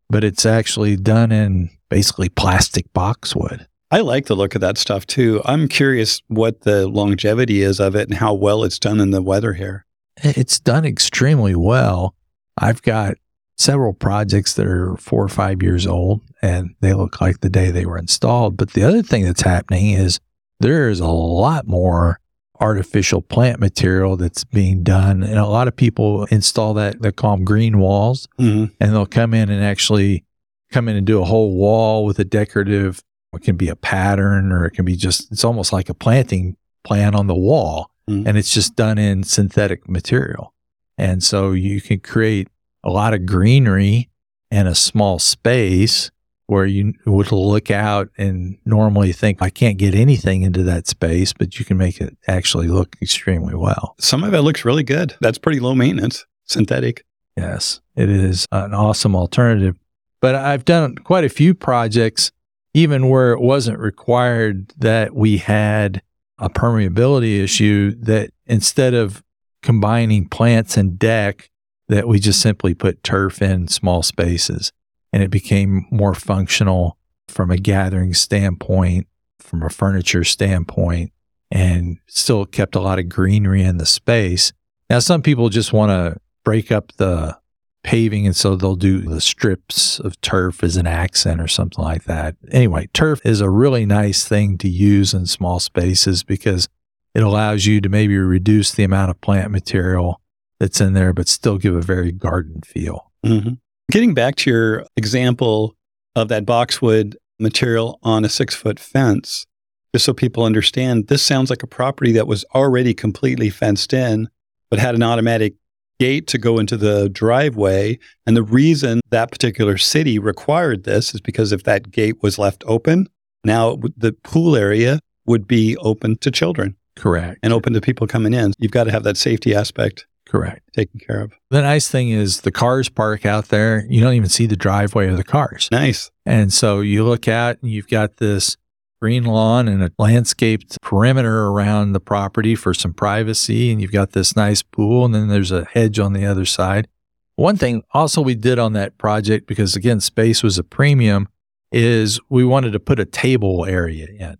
but it's actually done in basically plastic boxwood. I like the look of that stuff too. I'm curious what the longevity is of it and how well it's done in the weather here. It's done extremely well. I've got several projects that are four or five years old and they look like the day they were installed. But the other thing that's happening is there is a lot more artificial plant material that's being done. And a lot of people install that, they call them green walls, hmm and they'll come in and actually come in and do a whole wall with a decorative, it can be a pattern or it can be just, it's almost like a planting plan on the wall Mhm. and it's just done in synthetic material. And so you can create a lot of greenery in a small space where you would look out and normally think, I can't get anything into that space, but you can make it actually look extremely well. Some of it looks really good. That's pretty low maintenance, synthetic. Yes, it is an awesome alternative. But I've done quite a few projects, even where it wasn't required that we had a permeability issue, that instead of combining plants and deck, that we just simply put turf in small spaces and it became more functional from a gathering standpoint, from a furniture standpoint, and still kept a lot of greenery in the space. Now, some people just want to break up the paving, and so they'll do the strips of turf as an accent or something like that. Anyway, turf is a really nice thing to use in small spaces because it allows you to maybe reduce the amount of plant material that's in there, but still give a very garden feel. hmm Getting back to your example of that boxwood material on a six foot fence, just so people understand, this sounds like a property that was already completely fenced in, but had an automatic gate to go into the driveway. And the reason that particular city required this is because if that gate was left open, now the pool area would be open to children Correct. and open to people coming in. You've got to have that safety aspect. Correct. taken care of. The nice thing is the cars park out there. You don't even see the driveway of the cars. Nice. And so you look out and you've got this green lawn and a landscaped perimeter around the property for some privacy. And you've got this nice pool. And then there's a hedge on the other side. One thing also we did on that project, because again, space was a premium, is we wanted to put a table area in.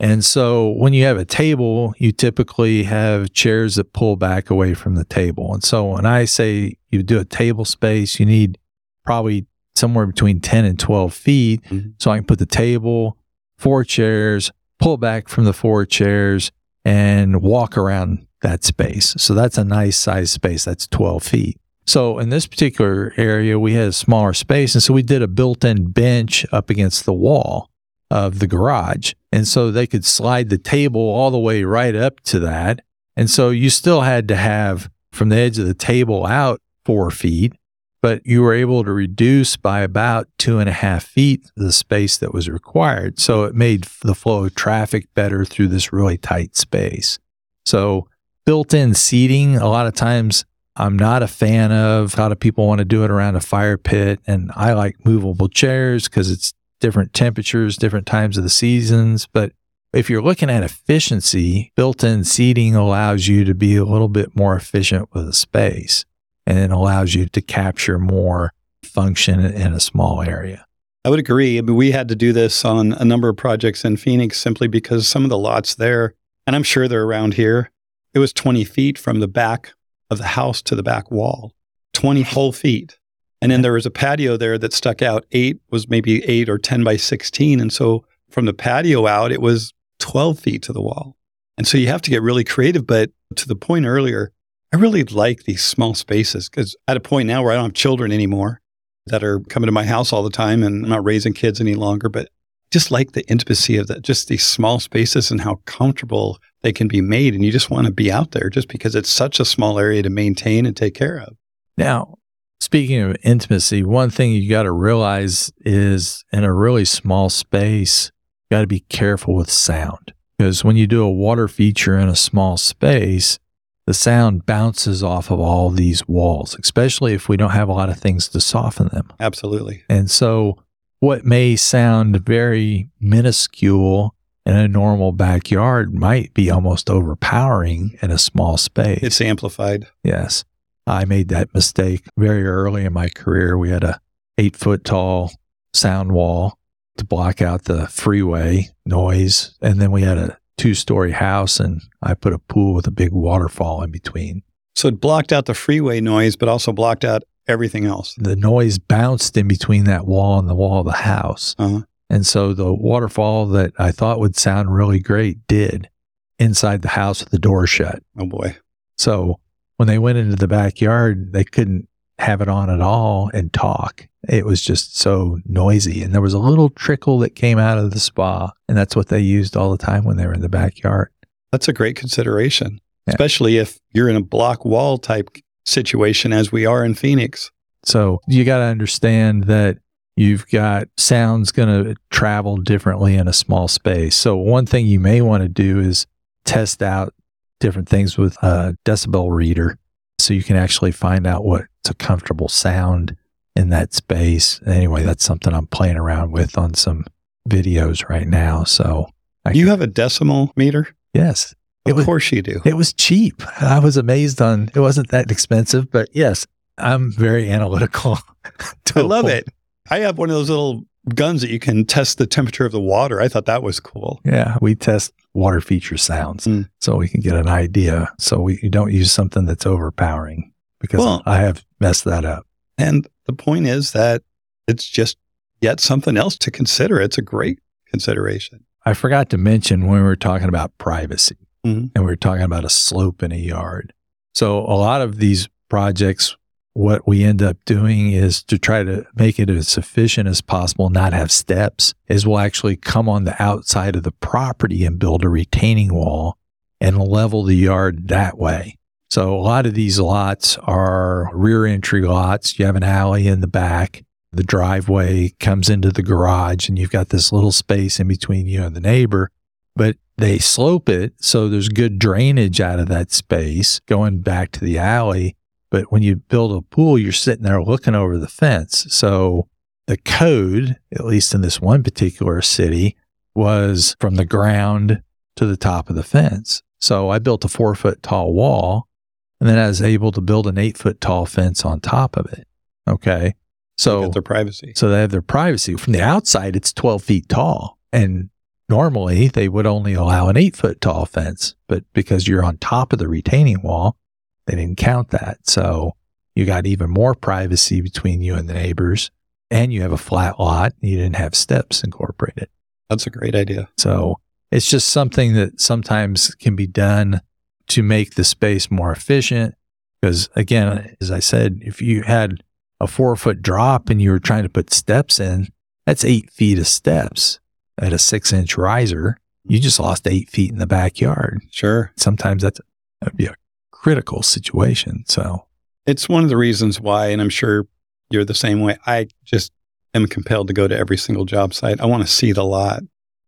And so when you have a table, you typically have chairs that pull back away from the table. And so when I say you do a table space, you need probably somewhere between 10 and 12 feet. Mhm. So I can put the table, four chairs, pull back from the four chairs, and walk around that space. So that's a nice size space. That's 12 feet. So in this particular area, we had a smaller space. And so we did a built in bench up against the wall of the garage. And so they could slide the table all the way right up to that. And so you still had to have from the edge of the table out four feet, but you were able to reduce by about two and a half feet the space that was required. So it made the flow of traffic better through this really tight space. So built in seating, a lot of times I'm not a fan of. A lot of people want to do it around a fire pit, and I like movable chairs because it's different temperatures, different times of the seasons. But if you're looking at efficiency, built in seating allows you to be a little bit more efficient with the space and it allows you to capture more function in a small area. I would agree. I mean, we had to do this on a number of projects in Phoenix simply because some of the lots there, and I'm sure they're around here, it was 20 feet from the back of the house to the back wall, 20 whole feet. And then there was a patio there that stuck out. Eight was maybe eight or 10 by 16. And so from the patio out, it was 12 feet to the wall. And so you have to get really creative. But to the point earlier, I really like these small spaces because at a point now where I don't have children anymore that are coming to my house all the time and I'm not raising kids any longer, but just like the intimacy of that, just these small spaces and how comfortable they can be made. And you just want to be out there just because it's such a small area to maintain and take care of. Now, speaking of intimacy, one thing you got to realize is in a really small space, you got to be careful with sound because when you do a water feature in a small space, the sound bounces off of all these walls, especially if we don't have a lot of things to soften them. Absolutely. And so, what may sound very minuscule in a normal backyard might be almost overpowering in a small space. It's amplified. Yes. I made that mistake very early in my career. We had a eight foot tall sound wall to block out the freeway noise. And then we had a two story house and I put a pool with a big waterfall in between. So it blocked out the freeway noise, but also blocked out everything else. The noise bounced in between that wall and the wall of the house. Uh-huh. And so the waterfall that I thought would sound really great did inside the house with the door shut. Oh boy. So when they went into the backyard, they couldn't have it on at all and talk. It was just so noisy. And there was a little trickle that came out of the spa. And that's what they used all the time when they were in the backyard. That's a great consideration, Yeah. especially if you're in a block wall type situation as we are in Phoenix. So you got to understand that you've got sounds going to travel differently in a small space. So one thing you may want to do is test out different things with a decibel reader so you can actually find out what's a comfortable sound in that space. Anyway, that's something I'm playing around with on some videos right now. So I You have a decibel meter? yes, Of was- course you do. it was cheap. I was amazed on it wasn't that expensive, but yes, I'm very analytical. I love it. I have one of those little guns that you can test the temperature of the water. I thought that was cool. Yeah, we test water feature sounds Mm. so we can get an idea. So we don't use something that's overpowering because Well- I have messed that up. And the point is that it's just yet something else to consider. It's a great consideration. I forgot to mention when we were talking about privacy Mhm. and we were talking about a slope in a yard. So a lot of these projects, what we end up doing is to try to make it as efficient as possible, not have steps, is we'll actually come on the outside of the property and build a retaining wall and level the yard that way. So a lot of these lots are rear entry lots. You have an alley in the back. The driveway comes into the garage and you've got this little space in between you and the neighbor. But they slope it so there's good drainage out of that space going back to the alley. But when you build a pool, you're sitting there looking over the fence. So the code, at least in this one particular city, was from the ground to the top of the fence. So I built a four foot tall wall and then I was able to build an eight foot tall fence on top of it. Okay. So their privacy. so they have their privacy. From the outside, it's 12 feet tall. And normally they would only allow an eight foot tall fence. But because you're on top of the retaining wall, they didn't count that. So you got even more privacy between you and the neighbors. And you have a flat lot. You didn't have steps incorporated. That's a great idea. So it's just something that sometimes can be done to make the space more efficient. Because again, as I said, if you had a four foot drop and you were trying to put steps in, that's eight feet of steps at a six inch riser. You just lost eight feet in the backyard. Sure. Sometimes that's that'd be a critical situation. So It's one of the reasons why, and I'm sure you're the same way. I just am compelled to go to every single job site. I want to see the lot.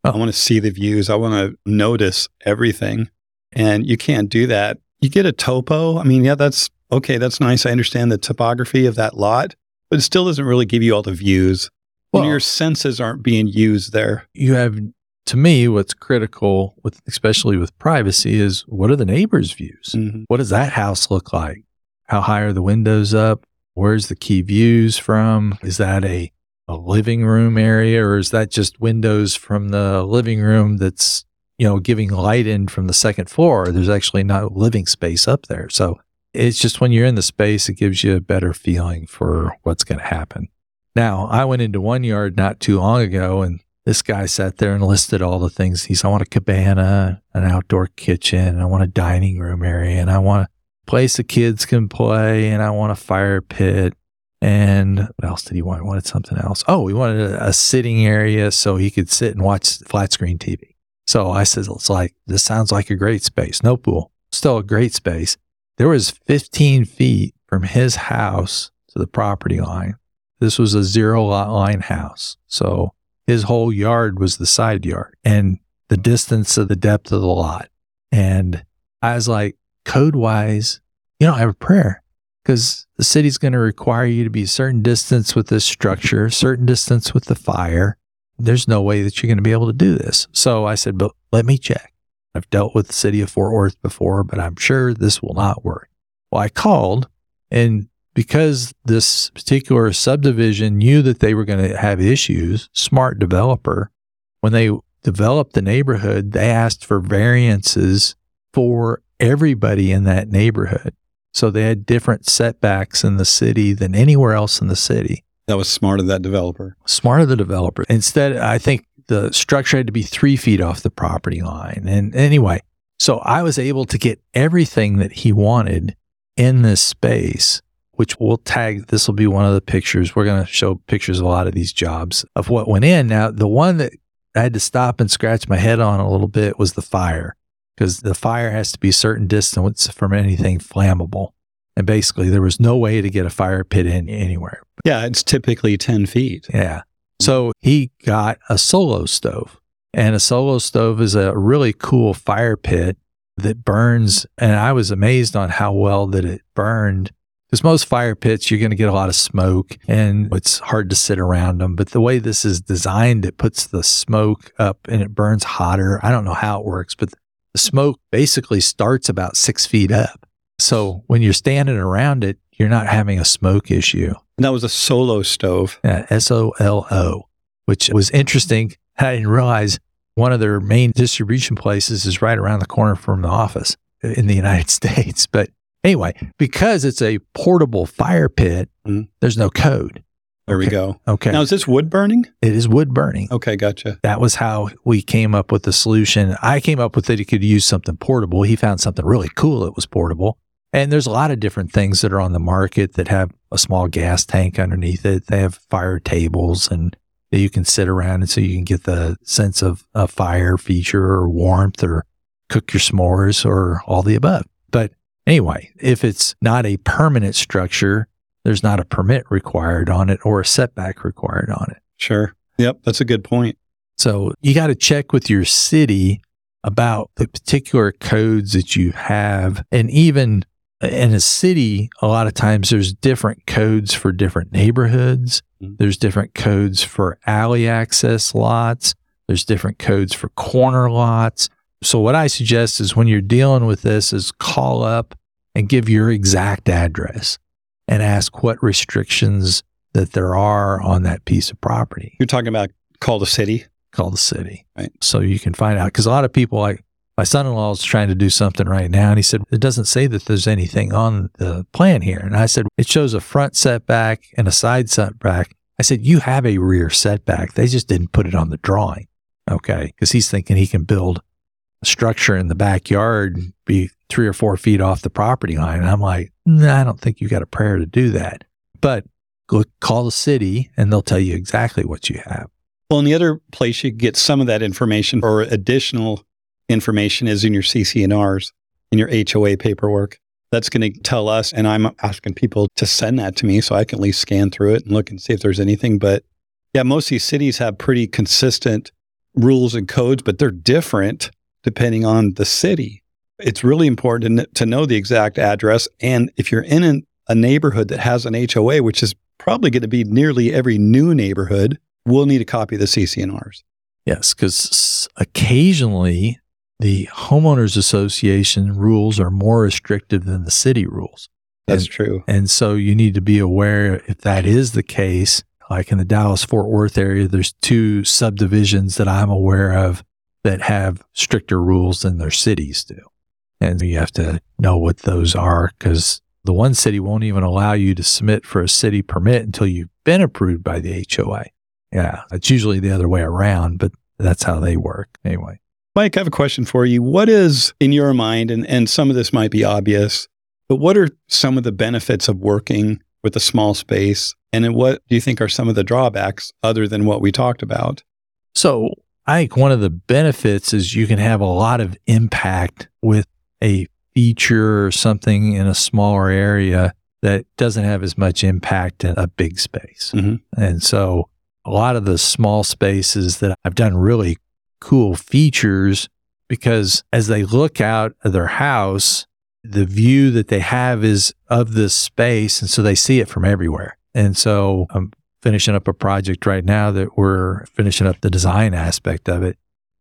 Oh. I want to see the views. I want to notice everything. And you can't do that. You get a topo. I mean, yeah, that's okay. That's nice. I understand the topography of that lot, but it still doesn't really give you all the views. When Well- your senses aren't being used there. you have to me what's critical with especially with privacy is what are the neighbors' views? Mhm. What does that house look like? How high are the windows up? Where's the key views from? Is that a, a living room area or is that just windows from the living room that's, you know, giving light in from the second floor? There's actually no living space up there. So it's just when you're in the space, it gives you a better feeling for what's going to happen. Now, I went into one yard not too long ago and this guy sat there and listed all the things. He's, I want a cabana, an outdoor kitchen, I want a dining room area, and I want a place the kids can play, and I want a fire pit. And what else did he want? He wanted something else. Oh, he wanted a, a sitting area so he could sit and watch flat screen TV. So I said, it's like, this sounds like a great space. No pool, still a great space. There was 15 feet from his house to the property line. This was a zero lot line house. So his whole yard was the side yard and the distance of the depth of the lot. And I was like, code wise, you don't have a prayer because the city's going to require you to be a certain distance with this structure, certain distance with the fire. There's no way that you're going to be able to do this. So I said, but let me check. I've dealt with the city of Fort Worth before, but I'm sure this will not work. Well, I called and because this particular subdivision knew that they were going to have issues, smart developer, when they developed the neighborhood, they asked for variances for everybody in that neighborhood. So they had different setbacks in the city than anywhere else in the city. That was smart of that developer. Smart of the developer. Instead, I think the structure had to be three feet off the property line. And anyway, so I was able to get everything that he wanted in this space which we'll tag. This will be one of the pictures. We're going to show pictures of a lot of these jobs of what went in. Now, the one that I had to stop and scratch my head on a little bit was the fire, because the fire has to be a certain distance from anything flammable. And basically, there was no way to get a fire pit in anywhere. Yeah, it's typically 10 feet. Yeah. So he got a solo stove. And a solo stove is a really cool fire pit that burns. And I was amazed on how well that it burned because most fire pits, you're going to get a lot of smoke and it's hard to sit around them. But the way this is designed, it puts the smoke up and it burns hotter. I don't know how it works, but the smoke basically starts about six feet up. So when you're standing around it, you're not having a smoke issue. And that was a solo stove. Yeah, S O L O, which was interesting. I didn't realize one of their main distribution places is right around the corner from the office in the United States. But Anyway, because it's a portable fire pit, Mhm. there's no code. There we go. Okay. Now, is this wood burning? it is wood burning. Okay, gotcha. That was how we came up with the solution. I came up with that he could use something portable. He found something really cool that was portable. And there's a lot of different things that are on the market that have a small gas tank underneath it. They have fire tables and that you can sit around and so you can get the sense of a fire feature or warmth or cook your s'mores or all the above. Anyway, if it's not a permanent structure, there's not a permit required on it or a setback required on it. Sure. Yep, that's a good point. So you got to check with your city about the particular codes that you have. And even in a city, a lot of times there's different codes for different neighborhoods. Mhm. There's different codes for alley access lots. There's different codes for corner lots. So what I suggest is when you're dealing with this is call up and give your exact address and ask what restrictions that there are on that piece of property. You're talking about call the city. Call the city. Right. So you can find out. Because a lot of people, like my son in law, is trying to do something right now. And he said, It doesn't say that there's anything on the plan here. And I said, It shows a front setback and a side setback. I said, You have a rear setback. They just didn't put it on the drawing. Okay. Because he's thinking he can build structure in the backyard, be three or four feet off the property line. And I'm like, nah, I don't think you got a prayer to do that. But go call the city and they'll tell you exactly what you have. Well, and the other place you get some of that information or additional information is in your CCNRs, in your HOA paperwork. That's going to tell us, and I'm asking people to send that to me so I can at least scan through it and look and see if there's anything. But yeah, most of these cities have pretty consistent rules and codes, but they're different depending on the city. It's really important to, know the exact address. And if you're in an, a neighborhood that has an HOA, which is probably going to be nearly every new neighborhood, we'll need a copy of the CCNRs. Yes, because occasionally the homeowners association rules are more restrictive than the city rules. That's And- true. And so you need to be aware if that is the case, like in the Dallas Fort Worth area, there's two subdivisions that I'm aware of that have stricter rules than their cities do. And you have to know what those are because the one city won't even allow you to submit for a city permit until you've been approved by the HOA. Yeah, it's usually the other way around, but that's how they work anyway. Mike, I have a question for you. What is, in your mind, and, and some of this might be obvious, but what are some of the benefits of working with a small space? And then what do you think are some of the drawbacks other than what we talked about? So I think one of the benefits is you can have a lot of impact with a feature or something in a smaller area that doesn't have as much impact in a big space. Mhm. And so a lot of the small spaces that I've done really cool features because as they look out of their house, the view that they have is of this space. And so they see it from everywhere. And so I'm finishing up a project right now that we're finishing up the design aspect of it.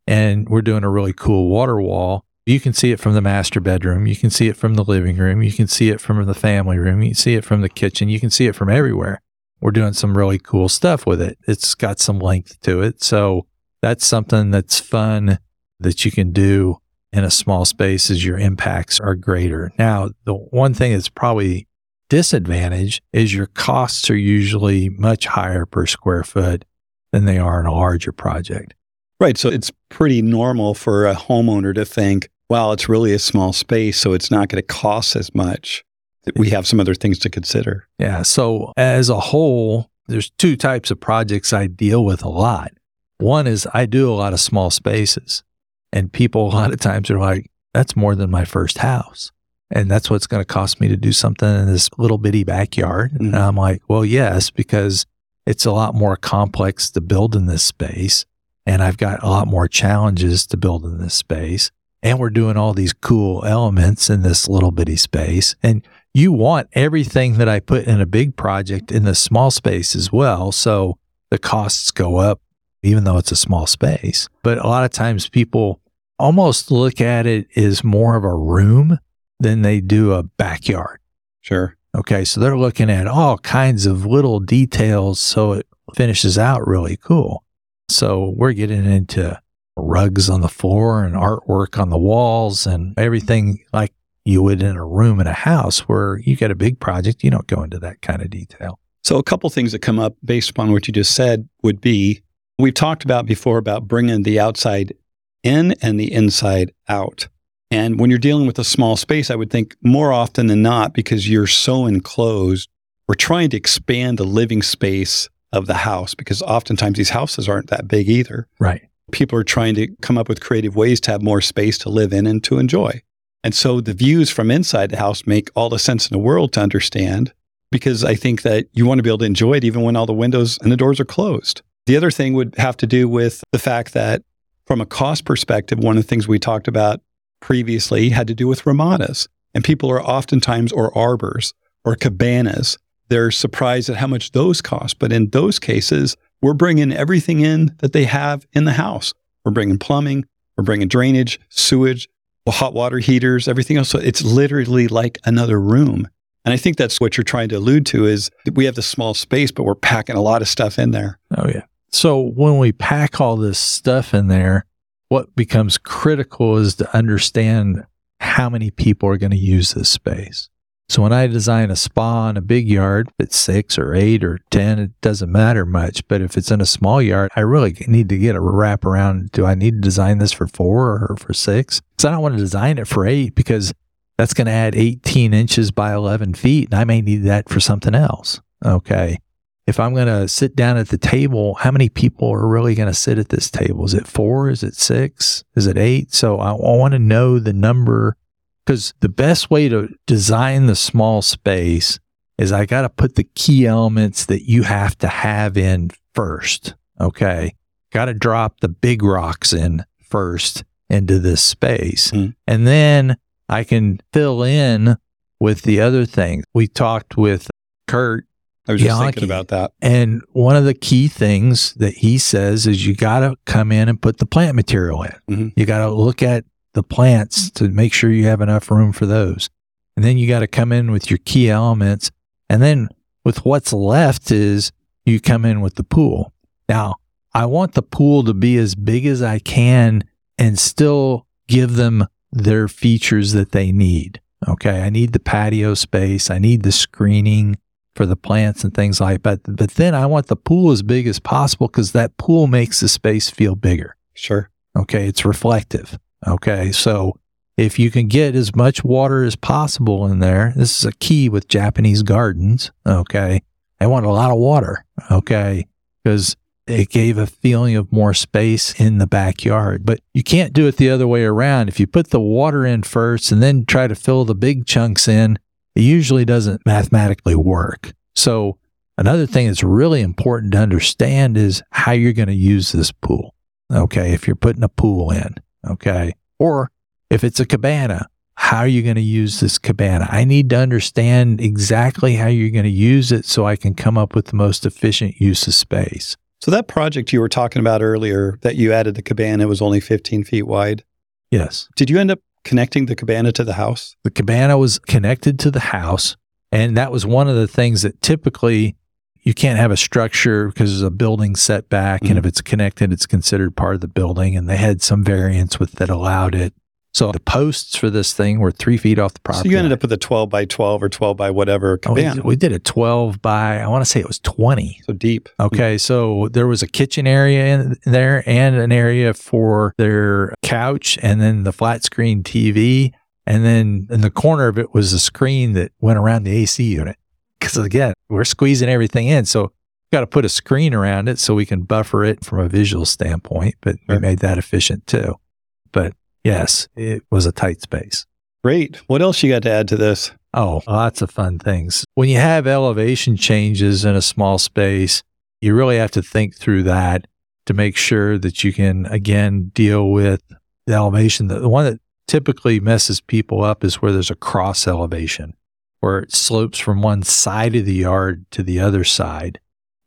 And we're doing a really cool water wall. You can see it from the master bedroom. You can see it from the living room. You can see it from the family room. You can see it from the kitchen. You can see it from everywhere. We're doing some really cool stuff with it. It's got some length to it. So that's something that's fun that you can do in a small space as your impacts are greater. Now, the one thing that's probably disadvantage is your costs are usually much higher per square foot than they are in a larger project. Right. So it's pretty normal for a homeowner to think, wow, it's really a small space, so it's not going to cost as much. We have some other things to consider. Yeah. So as a whole, there's two types of projects I deal with a lot. One is I do a lot of small spaces, and people a lot of times are like, that's more than my first house. And that's what's going to cost me to do something in this little bitty backyard. Mhm. And I'm like, well, yes, because it's a lot more complex to build in this space. And I've got a lot more challenges to build in this space. And we're doing all these cool elements in this little bitty space. And you want everything that I put in a big project in the small space as well. So the costs go up, even though it's a small space. But a lot of times people almost look at it as more of a room than they do a backyard. Sure. Okay. So they're looking at all kinds of little details so it finishes out really cool. So we're getting into rugs on the floor and artwork on the walls and everything like you would in a room in a house where you get a big project. You don't go into that kind of detail. So, a couple things that come up based upon what you just said would be we've talked about before about bringing the outside in and the inside out. And when you're dealing with a small space, I would think more often than not, because you're so enclosed, we're trying to expand the living space of the house because oftentimes these houses aren't that big either. Right. People are trying to come up with creative ways to have more space to live in and to enjoy. And so the views from inside the house make all the sense in the world to understand because I think that you want to be able to enjoy it even when all the windows and the doors are closed. The other thing would have to do with the fact that From a cost perspective, one of the things we talked about previously had to do with ramadas. And people are oftentimes, or arbors, or cabanas. They're surprised at how much those cost. But in those cases, we're bringing everything in that they have in the house. We're bringing plumbing, we're bringing drainage, sewage, hot water heaters, everything else. So it's literally like another room. And I think that's what you're trying to allude to is we have this small space, but we're packing a lot of stuff in there. Oh, yeah. So when we pack all this stuff in there, what becomes critical is to understand how many people are going to use this space. So when I design a spa in a big yard, if it's six or eight or 10, it doesn't matter much. But if it's in a small yard, I really need to get a wrap around. Do I need to design this for four or for six? Because I don't want to design it for eight because that's going to add 18 inches by 11 feet. And I may need that for something else. Okay. If I'm going to sit down at the table, how many people are really going to sit at this table? Is it four? Is it six? Is it eight? So I, I want to know the number because the best way to design the small space is I got to put the key elements that you have to have in first. Okay. Got to drop the big rocks in first into this space. Mm. And then I can fill in with the other things. We talked with Kurt I was just thinking about that. and one of the key things that he says is you got to come in and put the plant material in. Mhm. You got to look at the plants to make sure you have enough room for those. And then you got to come in with your key elements. And then with what's left is you come in with the pool. Now, I want the pool to be as big as I can and still give them their features that they need. Okay. I need the patio space. I need the screening for the plants and things like that. But then I want the pool as big as possible because that pool makes the space feel bigger. Sure. Okay. It's reflective. Okay. So if you can get as much water as possible in there, this is a key with Japanese gardens. Okay. They want a lot of water. Okay. Because it gave a feeling of more space in the backyard. But you can't do it the other way around. If you put the water in first and then try to fill the big chunks in, it usually doesn't mathematically work. So another thing that's really important to understand is how you're going to use this pool. Okay. If you're putting a pool in, okay. Or if it's a cabana, how are you going to use this cabana? I need to understand exactly how you're going to use it so I can come up with the most efficient use of space. So that project you were talking about earlier that you added the cabana was only 15 feet wide. Yes. Did you end up connecting the cabana to the house? The cabana was connected to the house. And that was one of the things that typically you can't have a structure because there's a building setback. Mhm. And if it's connected, it's considered part of the building. And they had some variance with that allowed it. So the posts for this thing were three feet off the property. so you ended line. up with a 12 by 12 or 12 by whatever Oh, we, we did a 12 by, I want to say it was 20. so deep. Okay, so there was a kitchen area in there and an area for their couch and then the flat screen TV. And then in the corner of it was a screen that went around the AC unit. Because again, we're squeezing everything in. So got to put a screen around it so we can buffer it from a visual standpoint, but we made that efficient too. But yes, it was a tight space. Great. What else you got to add to this? Oh, lots of fun things. When you have elevation changes in a small space, you really have to think through that to make sure that you can, again, deal with the elevation. The one that typically messes people up is where there's a cross elevation, where it slopes from one side of the yard to the other side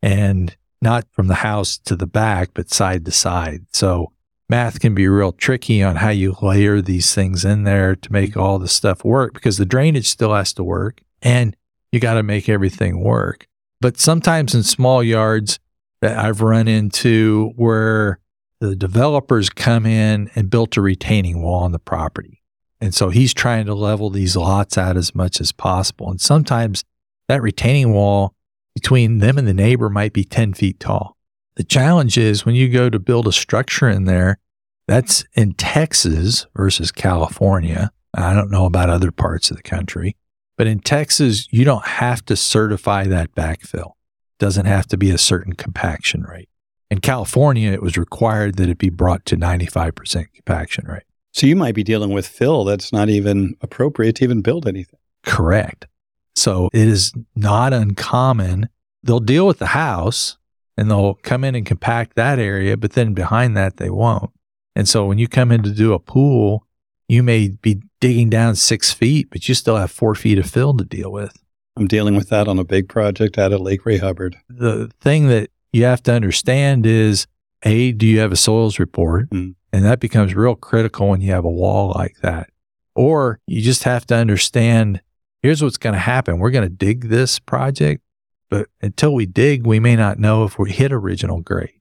and not from the house to the back, but side to side. So math can be real tricky on how you layer these things in there to make all the stuff work because the drainage still has to work and you got to make everything work. But sometimes in small yards that I've run into where the developers come in and built a retaining wall on the property. And so he's trying to level these lots out as much as possible. And sometimes that retaining wall between them and the neighbor might be 10 feet tall. The challenge is when you go to build a structure in there, that's in Texas versus California. I don't know about other parts of the country, but in Texas, you don't have to certify that backfill. It doesn't have to be a certain compaction rate. In California, it was required that it be brought to 95% compaction rate. So you might be dealing with fill that's not even appropriate to even build anything. Correct. So it is not uncommon. They'll deal with the house and they'll come in and compact that area, but then behind that, they won't. And so when you come in to do a pool, you may be digging down six feet, but you still have four feet of fill to deal with. I'm dealing with that on a big project out at Lake Ray Hubbard. The thing that you have to understand is A, do you have a soils report? Mm. And that becomes real critical when you have a wall like that. Or you just have to understand here's what's going to happen. We're going to dig this project, but until we dig, we may not know if we hit original grade.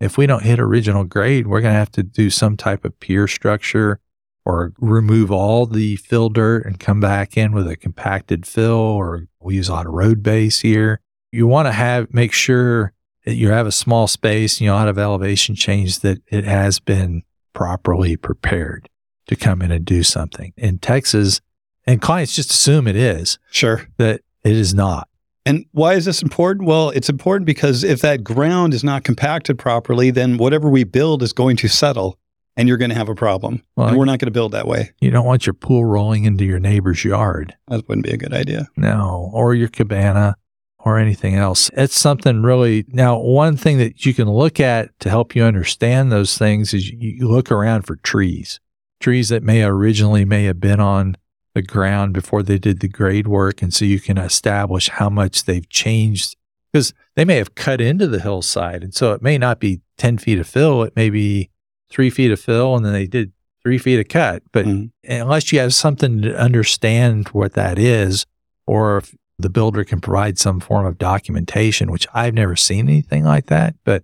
If we don't hit original grade, we're going to have to do some type of pier structure or remove all the fill dirt and come back in with a compacted fill, or we use a lot of road base here. You want to have, make sure that you have a small space, you know, out of elevation change that it has been properly prepared to come in and do something. In Texas, and clients just assume it is, Sure. that it is not. And why is this important? Well, it's important because if that ground is not compacted properly, then whatever we build is going to settle and you're going to have a problem. Well, and we're not going to build that way. You don't want your pool rolling into your neighbor's yard. That wouldn't be a good idea. No, or your cabana or anything else. It's something really. Now, one thing that you can look at to help you understand those things is you you look around for trees, trees that may originally may have been on the ground before they did the grade work. And so you can establish how much they've changed because they may have cut into the hillside. And so it may not be 10 feet of fill, it may be three feet of fill, and then they did three feet of cut. But Mhm. unless you have something to understand what that is, or if the builder can provide some form of documentation, which I've never seen anything like that. But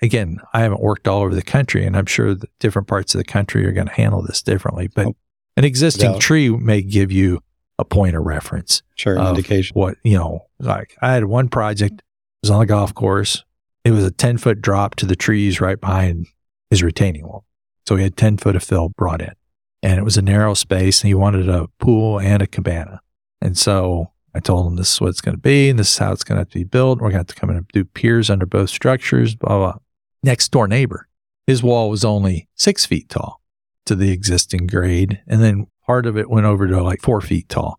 again, I haven't worked all over the country, and I'm sure that different parts of the country are going to handle this differently. But Oh, an existing tree may give you a point of reference Sure. Of indication. what you know like i had one project it was on a golf course. It was a 10 foot drop to the trees right behind his retaining wall. So he had 10 foot of fill brought in. And it was a narrow space and he wanted a pool and a cabana. And so i told him this is what it's going to be and this is how it's going to have to be built. We're going to have to come in and do piers under both structures blah blah. Next door neighbor his wall was only six feet tall to the existing grade and then part of it went over to like four feet tall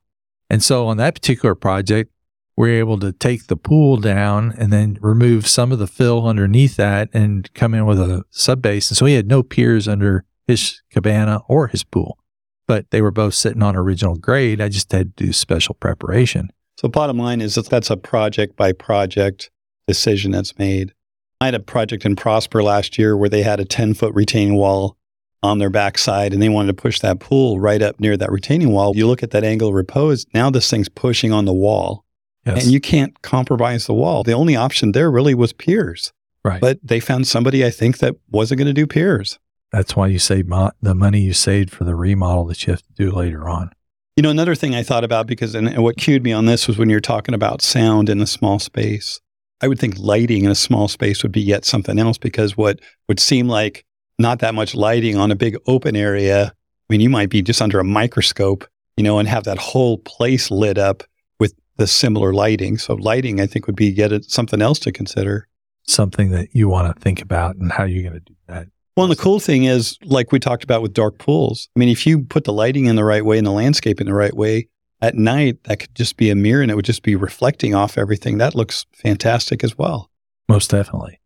and so on that particular project, we are able to take the pool down and then remove some of the fill underneath that and come in with a sub base. And so he had no piers under his cabana or his pool, but they were both sitting on original grade. I just had to do special preparation. So, bottom line is that that's a project by project decision that's made. I had a project in Prosper last year where they had a 10 foot retaining wall on their backside and they wanted to push that pool right up near that retaining wall. You look at that angle of repose, now this thing's pushing on the wall Yes. and you can't compromise the wall. The only option there really was piers. right. But they found somebody, I think, that wasn't going to do piers. That's why you save mo- the money you saved for the remodel that you have to do later on. You know, another thing I thought about because, and what cued me on this was when you're talking about sound in a small space. I would think lighting in a small space would be yet something else because what would seem like not that much lighting on a big open area. I mean, you might be just under a microscope, you know, and have that whole place lit up with the similar lighting. So, lighting, I think, would be yet something else to consider. Something that you want to think about and how you're going to do that. Well, and the cool thing is, like we talked about with dark pools, I mean, if you put the lighting in the right way and the landscape in the right way, at night, that could just be a mirror and it would just be reflecting off everything. That looks fantastic as well. Most definitely.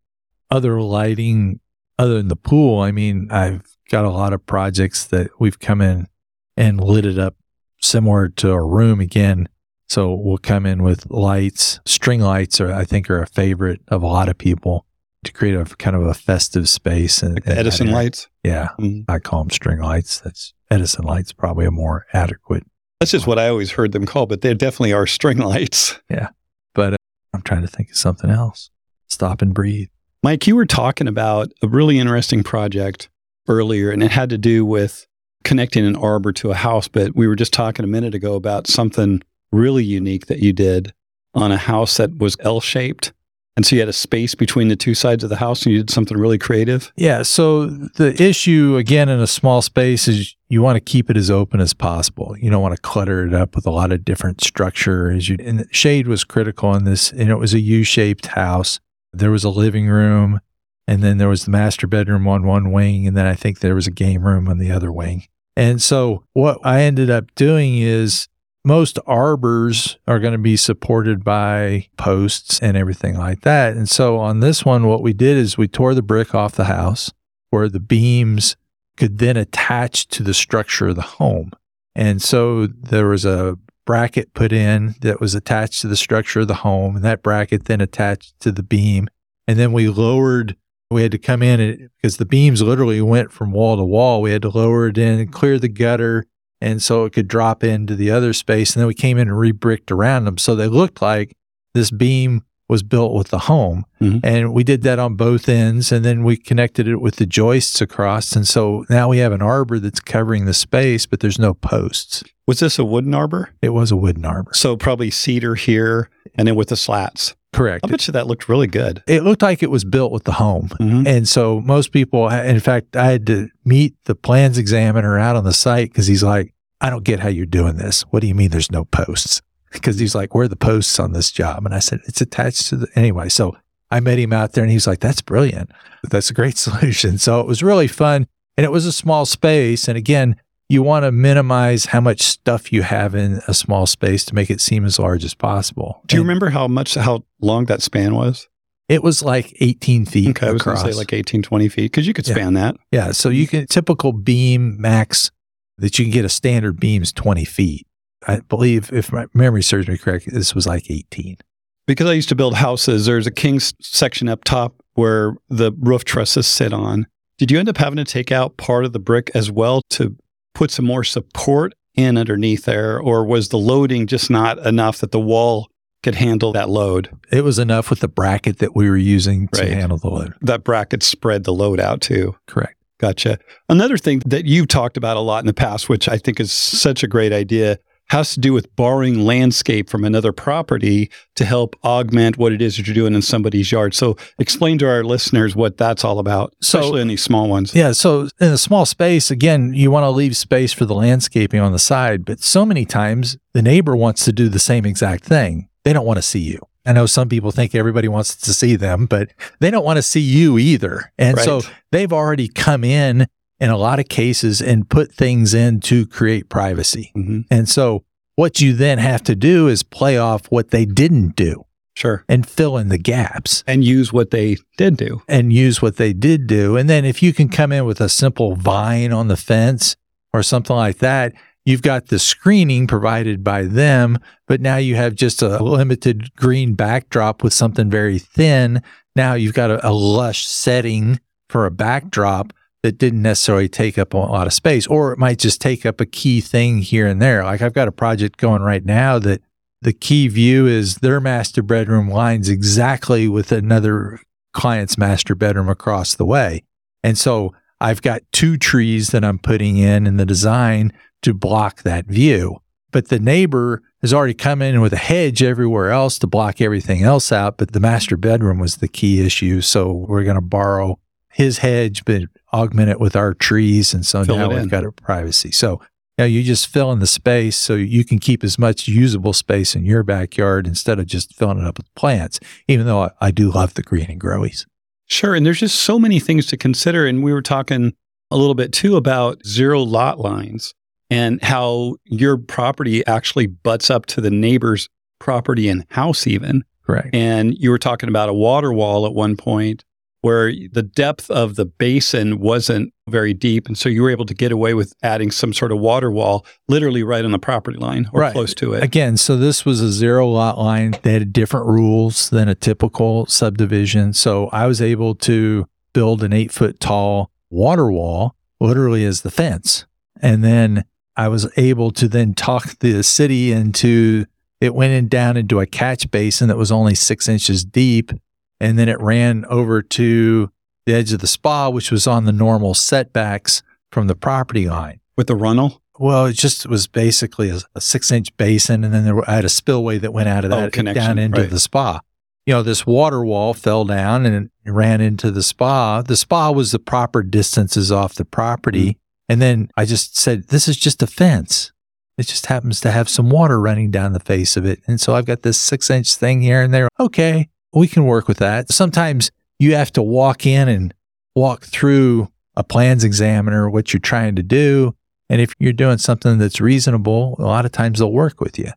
Other lighting, other than the pool, I mean, I've got a lot of projects that we've come in and lit it up similar to a room again. So we'll come in with lights. String lights are, I think, are a favorite of a lot of people to create a kind of a festive space. And Like the Edison lights. Yeah, Mhm. I call them string lights. That's Edison lights, probably a more adequate. That's just what I always heard them called, but they definitely are string lights. Yeah, but uh, I'm trying to think of something else. Stop and breathe. Mike, you were talking about a really interesting project earlier, and it had to do with connecting an arbor to a house. But we were just talking a minute ago about something really unique that you did on a house that was L shaped. And so you had a space between the two sides of the house and you did something really creative. Yeah. So the issue again in a small space is you want to keep it as open as possible. You don't want to clutter it up with a lot of different structure. As you and shade was critical in this, and it was a U-shaped house. There was a living room, and then there was the master bedroom on one wing, and then I think there was a game room on the other wing. And so what I ended up doing is most arbors are going to be supported by posts and everything like that. And so on this one, what we did is we tore the brick off the house where the beams could then attach to the structure of the home. And so there was a bracket put in that was attached to the structure of the home, and that bracket then attached to the beam. And then we lowered, we had to come in and, because the beams literally went from wall to wall. We had to lower it in and clear the gutter. And so it could drop into the other space. And then we came in and re-bricked around them. So they looked like this beam was built with the home. Mhm. And we did that on both ends. And then we connected it with the joists across. And so now we have an arbor that's covering the space, but there's no posts. Was this a wooden arbor? It was a wooden arbor. So probably cedar here and then with the slats. Correct. I bet you that looked really good. It looked like it was built with the home. Mhm. And so most people, in fact, I had to meet the plans examiner out on the site because he's like, I don't get how you're doing this. What do you mean there's no posts? Because he's like, where are the posts on this job? And I said, it's attached to the, anyway. So I met him out there and he's like, that's brilliant. That's a great solution. So it was really fun. And it was a small space. And again, you want to minimize how much stuff you have in a small space to make it seem as large as possible. Do you And remember how much, how long that span was? It was like 18 feet Okay, I was going to say like 18, 20 feet because you could Yeah. span that. Yeah. So you can typical beam max that you can get a standard beam is 20 feet. I believe if my memory serves me correct, this was like 18. Because I used to build houses, there's a king's section up top where the roof trusses sit on. Did you end up having to take out part of the brick as well to put some more support in underneath there? Or was the loading just not enough that the wall could handle that load? It was enough with the bracket that we were using to Right. handle the load. That bracket spread the load out too. Correct. Gotcha. Another thing that you've talked about a lot in the past, which I think is such a great idea, has to do with borrowing landscape from another property to help augment what it is that you're doing in somebody's yard. So explain to our listeners what that's all about, So- especially in these small ones. Yeah. So in a small space, again, you want to leave space for the landscaping on the side, but so many times the neighbor wants to do the same exact thing. They don't want to see you. I know some people think everybody wants to see them, but they don't want to see you either. And so they've already come in in a lot of cases and put things in to create privacy. hmm And so what you then have to do is play off what they didn't do Sure. and fill in the gaps And use what they did do. and use what they did do. And then if you can come in with a simple vine on the fence or something like that, you've got the screening provided by them, but now you have just a limited green backdrop with something very thin. Now you've got a, a lush setting for a backdrop that didn't necessarily take up a lot of space, or it might just take up a key thing here and there. Like I've got a project going right now that the key view is their master bedroom lines exactly with another client's master bedroom across the way. And so I've got two trees that I'm putting in in the design to block that view. But the neighbor has already come in with a hedge everywhere else to block everything else out. But the master bedroom was the key issue. So we're going to borrow his hedge, but augment it with our trees. And so Fill now we've got a privacy. So now you just fill in the space so you can keep as much usable space in your backyard instead of just filling it up with plants, even though I, I do love the green and growies. Sure. And there's just so many things to consider. And we were talking a little bit too about zero lot lines and how your property actually butts up to the neighbor's property and house, even. Correct. And you were talking about a water wall at one point where the depth of the basin wasn't very deep. And so you were able to get away with adding some sort of water wall literally right on the property line or Right. close to it. Again, so this was a zero lot line. They had different rules than a typical subdivision. So I was able to build an eight foot tall water wall literally as the fence. And then I was able to then talk the city into it went in down into a catch basin that was only six inches deep. And then it ran over to the edge of the spa, which was on the normal setbacks from the property line. With the runnel? Well, it just was basically a, a six inch basin, and then there were, I had a spillway that went out of Oh, that connection, down into right. the spa. You know, this water wall fell down and it ran into the spa. The spa was the proper distances off the property. Mm. And then I just said, this is just a fence. It just happens to have some water running down the face of it. And so I've got this six inch thing here and there. Okay, we can work with that. Sometimes you have to walk in and walk through a plans examiner what you're trying to do. And if you're doing something that's reasonable, a lot of times they'll work with you.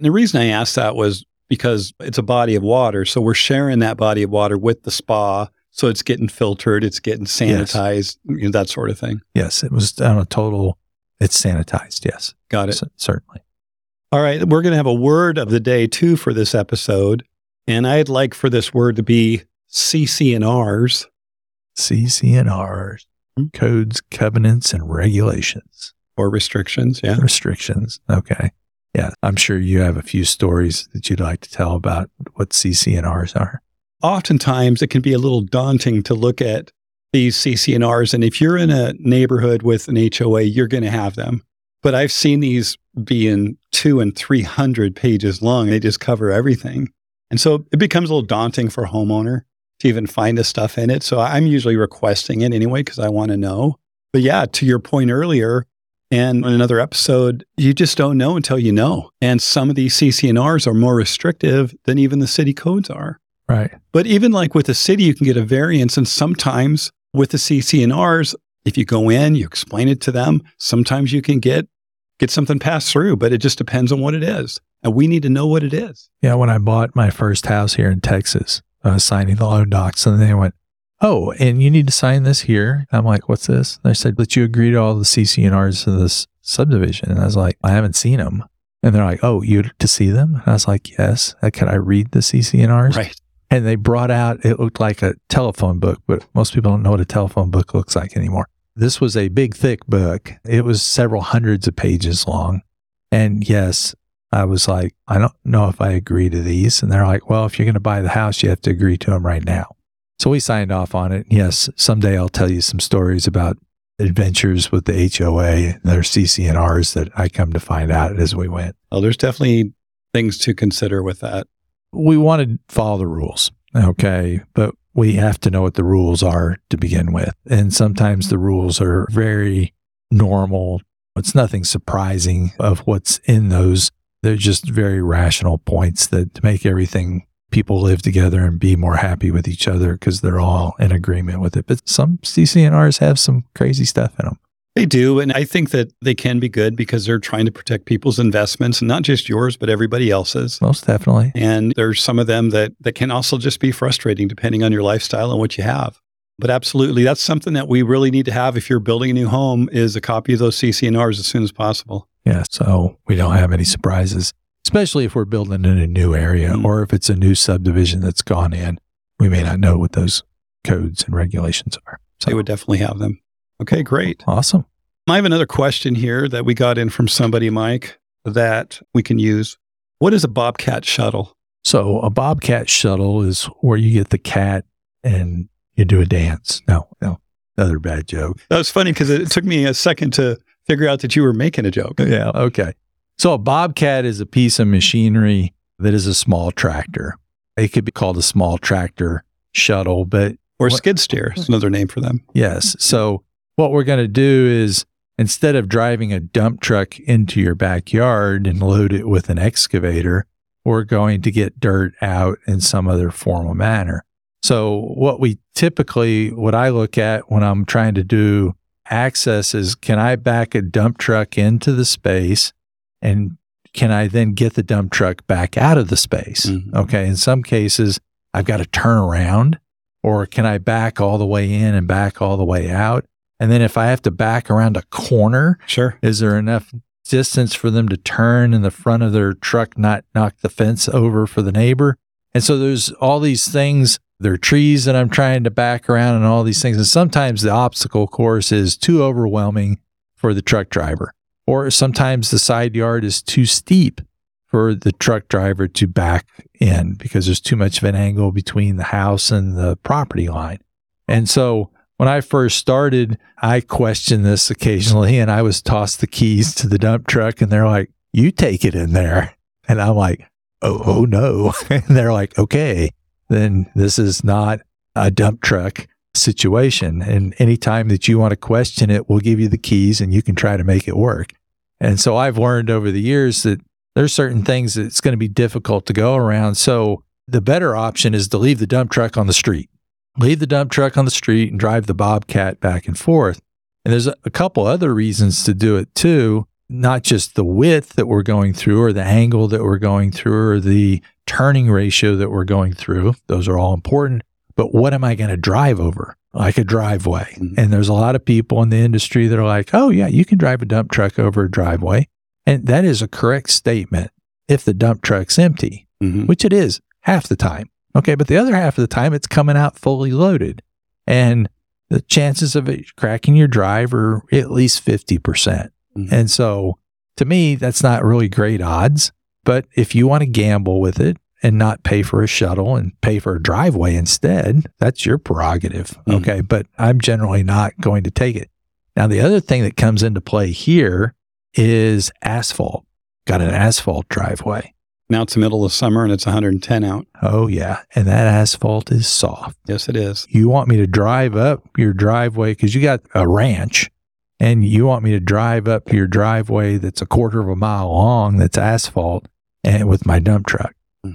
The reason I asked that was because it's a body of water. So we're sharing that body of water with the spa. So it's getting filtered, it's getting sanitized, you know, that sort of thing. Yes, it was on a total. It's sanitized. Yes, Got it. c- certainly. All right, we're going to have a word of the day too for this episode, and I'd like for this word to be CCNRs. CCNRs, Hmm. codes, covenants, and regulations, or restrictions. Yeah. restrictions. Okay. Yeah, I'm sure you have a few stories that you'd like to tell about what CCNRs are. Oftentimes, it can be a little daunting to look at these CCNRs. And if you're in a neighborhood with an HOA, you're going to have them. But I've seen these being two and 300 pages long. They just cover everything. And so it becomes a little daunting for a homeowner to even find the stuff in it. So I'm usually requesting it anyway because I want to know. But yeah, to your point earlier, and in another episode, you just don't know until you know. And some of these CCNRs are more restrictive than even the city codes are. Right. But even like with the city, you can get a variance. And sometimes with the CCNRs, if you go in, you explain it to them, sometimes you can get get something passed through, but it just depends on what it is. And we need to know what it is. Yeah, when I bought my first house here in Texas, I was signing the loan docs, and they went, "Oh, and you need to sign this here." I'm like, "What's this?" And they said, "But you agree to all the CCNRs of this subdivision." And I was like, "I haven't seen them." And they're like, "Oh, you to see them?" And I was like, "Yes." Uh, Can I read the CCNRs? Right. And they brought out it looked like a telephone book, but most people don't know what a telephone book looks like anymore. This was a big, thick book. It was several hundreds of pages long. And yes, I was like, I don't know if I agree to these. And they're like, well, if you're going to buy the house, you have to agree to them right now. So we signed off on it. Yes, someday I'll tell you some stories about adventures with the HOA and their CCNRs that I come to find out as we went. Well, there's definitely things to consider with that. We want to follow the rules. Okay. But we have to know what the rules are to begin with. And sometimes the rules are very normal. It's nothing surprising of what's in those. They're just very rational points that to make everything people live together and be more happy with each other because they're all in agreement with it. But some CCNRs have some crazy stuff in them. They do. And I think that they can be good because they're trying to protect people's investments and not just yours, but everybody else's. Most definitely. And there's some of them that, that can also just be frustrating depending on your lifestyle and what you have. But absolutely, that's something that we really need to have if you're building a new home is a copy of those CCNRs as soon as possible. Yeah. So we don't have any surprises, especially if we're building in a new area Mm. or if it's a new subdivision that's gone in. We may not know what those codes and regulations are. So They would definitely have them. Okay, great. awesome. I have another question here that we got in from somebody, Mike, that we can use. What is a Bobcat shuttle? So a bobcat shuttle is where you get the cat and you do a dance. No, no, another bad joke. That was funny because it took me a second to figure out that you were making a joke. Yeah. Okay. So a bobcat is a piece of machinery that is a small tractor. It could be called a small tractor shuttle, but Or What- skid steer is another name for them. Yes. So what we're going to do is instead of driving a dump truck into your backyard and load it with an excavator, we're going to get dirt out in some other formal manner. So what we typically, what I look at when I'm trying to do access is can I back a dump truck into the space and can I then get the dump truck back out of the space? Mhm. Okay. In some cases, I've got to turn around or can I back all the way in and back all the way out? And then if I have to back around a corner, Sure. is there enough distance for them to turn in the front of their truck, not knock the fence over for the neighbor? And so there's all these things. There are trees that I'm trying to back around and all these things. And sometimes the obstacle course is too overwhelming for the truck driver. Or sometimes the side yard is too steep for the truck driver to back in because there's too much of an angle between the house and the property line. And so when I first started, I questioned this occasionally and I was tossed the keys to the dump truck and they're like, you take it in there. And I'm like, oh, oh no. and they're like, okay, then this is not a dump truck situation. And anytime that you want to question it, we'll give you the keys and you can try to make it work. And so I've learned over the years that there's certain things that it's going to be difficult to go around. So the better option is to leave the dump truck on the street. Leave the dump truck on the street and drive the Bobcat back and forth. And there's a couple other reasons to do it too, not just the width that we're going through or the angle that we're going through or the turning ratio that we're going through. Those are all important. but what am I going to drive over? Like a driveway. Mhm. And there's a lot of people in the industry that are like, oh, yeah, you can drive a dump truck over a driveway. And that is a correct statement if the dump truck's empty, Mhm. which it is half the time. Okay. But the other half of the time, it's coming out fully loaded. And the chances of it cracking your drive are at least 50%. Mhm. And so to me, that's not really great odds. But if you want to gamble with it and not pay for a shuttle and pay for a driveway instead, that's your prerogative. Mhm. Okay. But I'm generally not going to take it. Now, the other thing that comes into play here is asphalt. Got an asphalt driveway. Now it's the middle of summer and it's 110 out. Oh, yeah. And that asphalt is soft. Yes, it is. You want me to drive up your driveway because you got a ranch and you want me to drive up your driveway that's a quarter of a mile long that's asphalt and with my dump truck.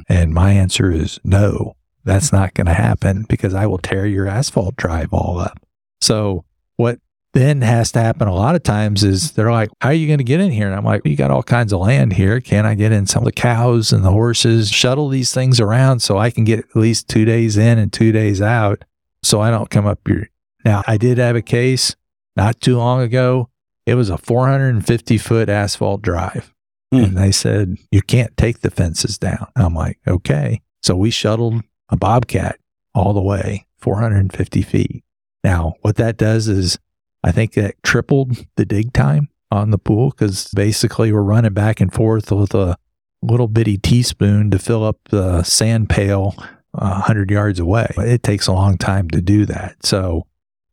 And my answer is no, that's not going to happen because I will tear your asphalt drive all up. So what then has to happen a lot of times is they're like, how are you going to get in here? And I'm like, you got all kinds of land here. Can I get in some of the cows and the horses, shuttle these things around so I can get at least two days in and two days out so I don't come up here? Now, I did have a case not too long ago. It was a 450 foot asphalt drive. Hmm. And they said, you can't take the fences down. I'm like, okay. So we shuttled a Bobcat all the way 450 feet. Now, what that does is I think that tripled the dig time on the pool because basically we're running back and forth with a little bitty teaspoon to fill up the sand pail uh, 100 yards away. It takes a long time to do that. So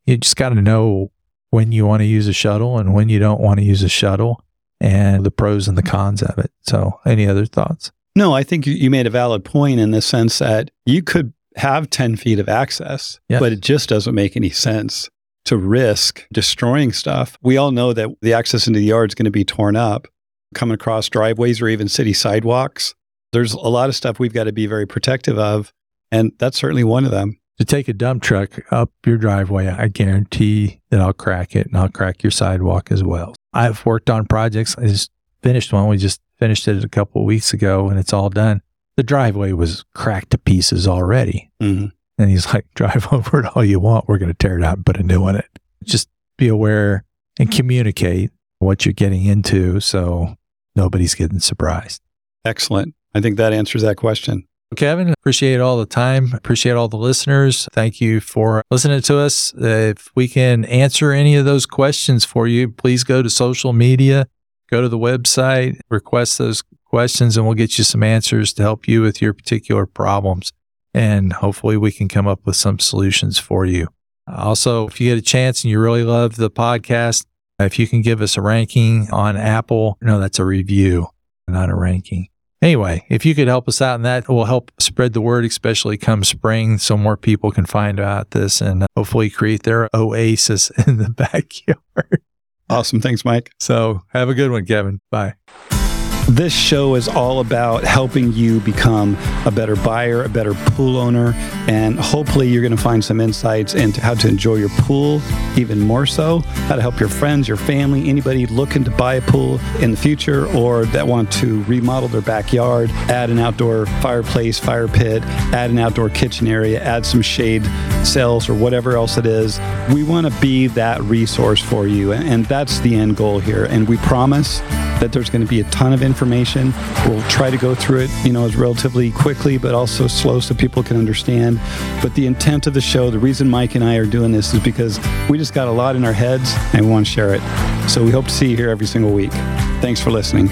you just got to know when you want to use a shuttle and when you don't want to use a shuttle and the pros and the cons of it. So, any other thoughts? No, I think you- made a valid point in the sense that you could have 10 feet of access, Yes. but it just doesn't make any sense to risk destroying stuff. We all know that the access into the yard is going to be torn up, coming across driveways or even city sidewalks. There's a lot of stuff we've got to be very protective of, and that's certainly one of them. To take a dump truck up your driveway, I guarantee that I'll crack it and I'll crack your sidewalk as well. I've worked on projects. I just finished one. We just finished it a couple of weeks ago and it's all done. The driveway was cracked to pieces already. Mhm. And he's like, drive over it all you want. We're going to tear it out and put a new one in it. Just be aware and communicate what you're getting into so nobody's getting surprised. Excellent. I think that answers that question. Kevin, appreciate all the time. Appreciate all the listeners. Thank you for listening to us. If we can answer any of those questions for you, please go to social media, go to the website, request those questions, and we'll get you some answers to help you with your particular problems. And hopefully, we can come up with some solutions for you. Also, if you get a chance and you really love the podcast, if you can give us a ranking on Apple, no, that's a review, not a ranking. Anyway, if you could help us out in that, will help spread the word, especially come spring, so more people can find out this and hopefully create their oasis in the backyard. Awesome. Thanks, Mike. So have a good one, Kevin. Bye. This show is all about helping you become a better buyer, a better pool owner, and hopefully you're going to find some insights into how to enjoy your pool even more so, how to help your friends, your family, anybody looking to buy a pool in the future or that want to remodel their backyard, add an outdoor fireplace, fire pit, add an outdoor kitchen area, add some shade sails or whatever else it is. We want to be that resource for you, and that's the end goal here. And we promise that there's going to be a ton of information. We'll try to go through it, you know, as relatively quickly, but also slow so people can understand. But the intent of the show, the reason Mike and I are doing this is because we just got a lot in our heads and we want to share it. So we hope to see you here every single week. Thanks for listening.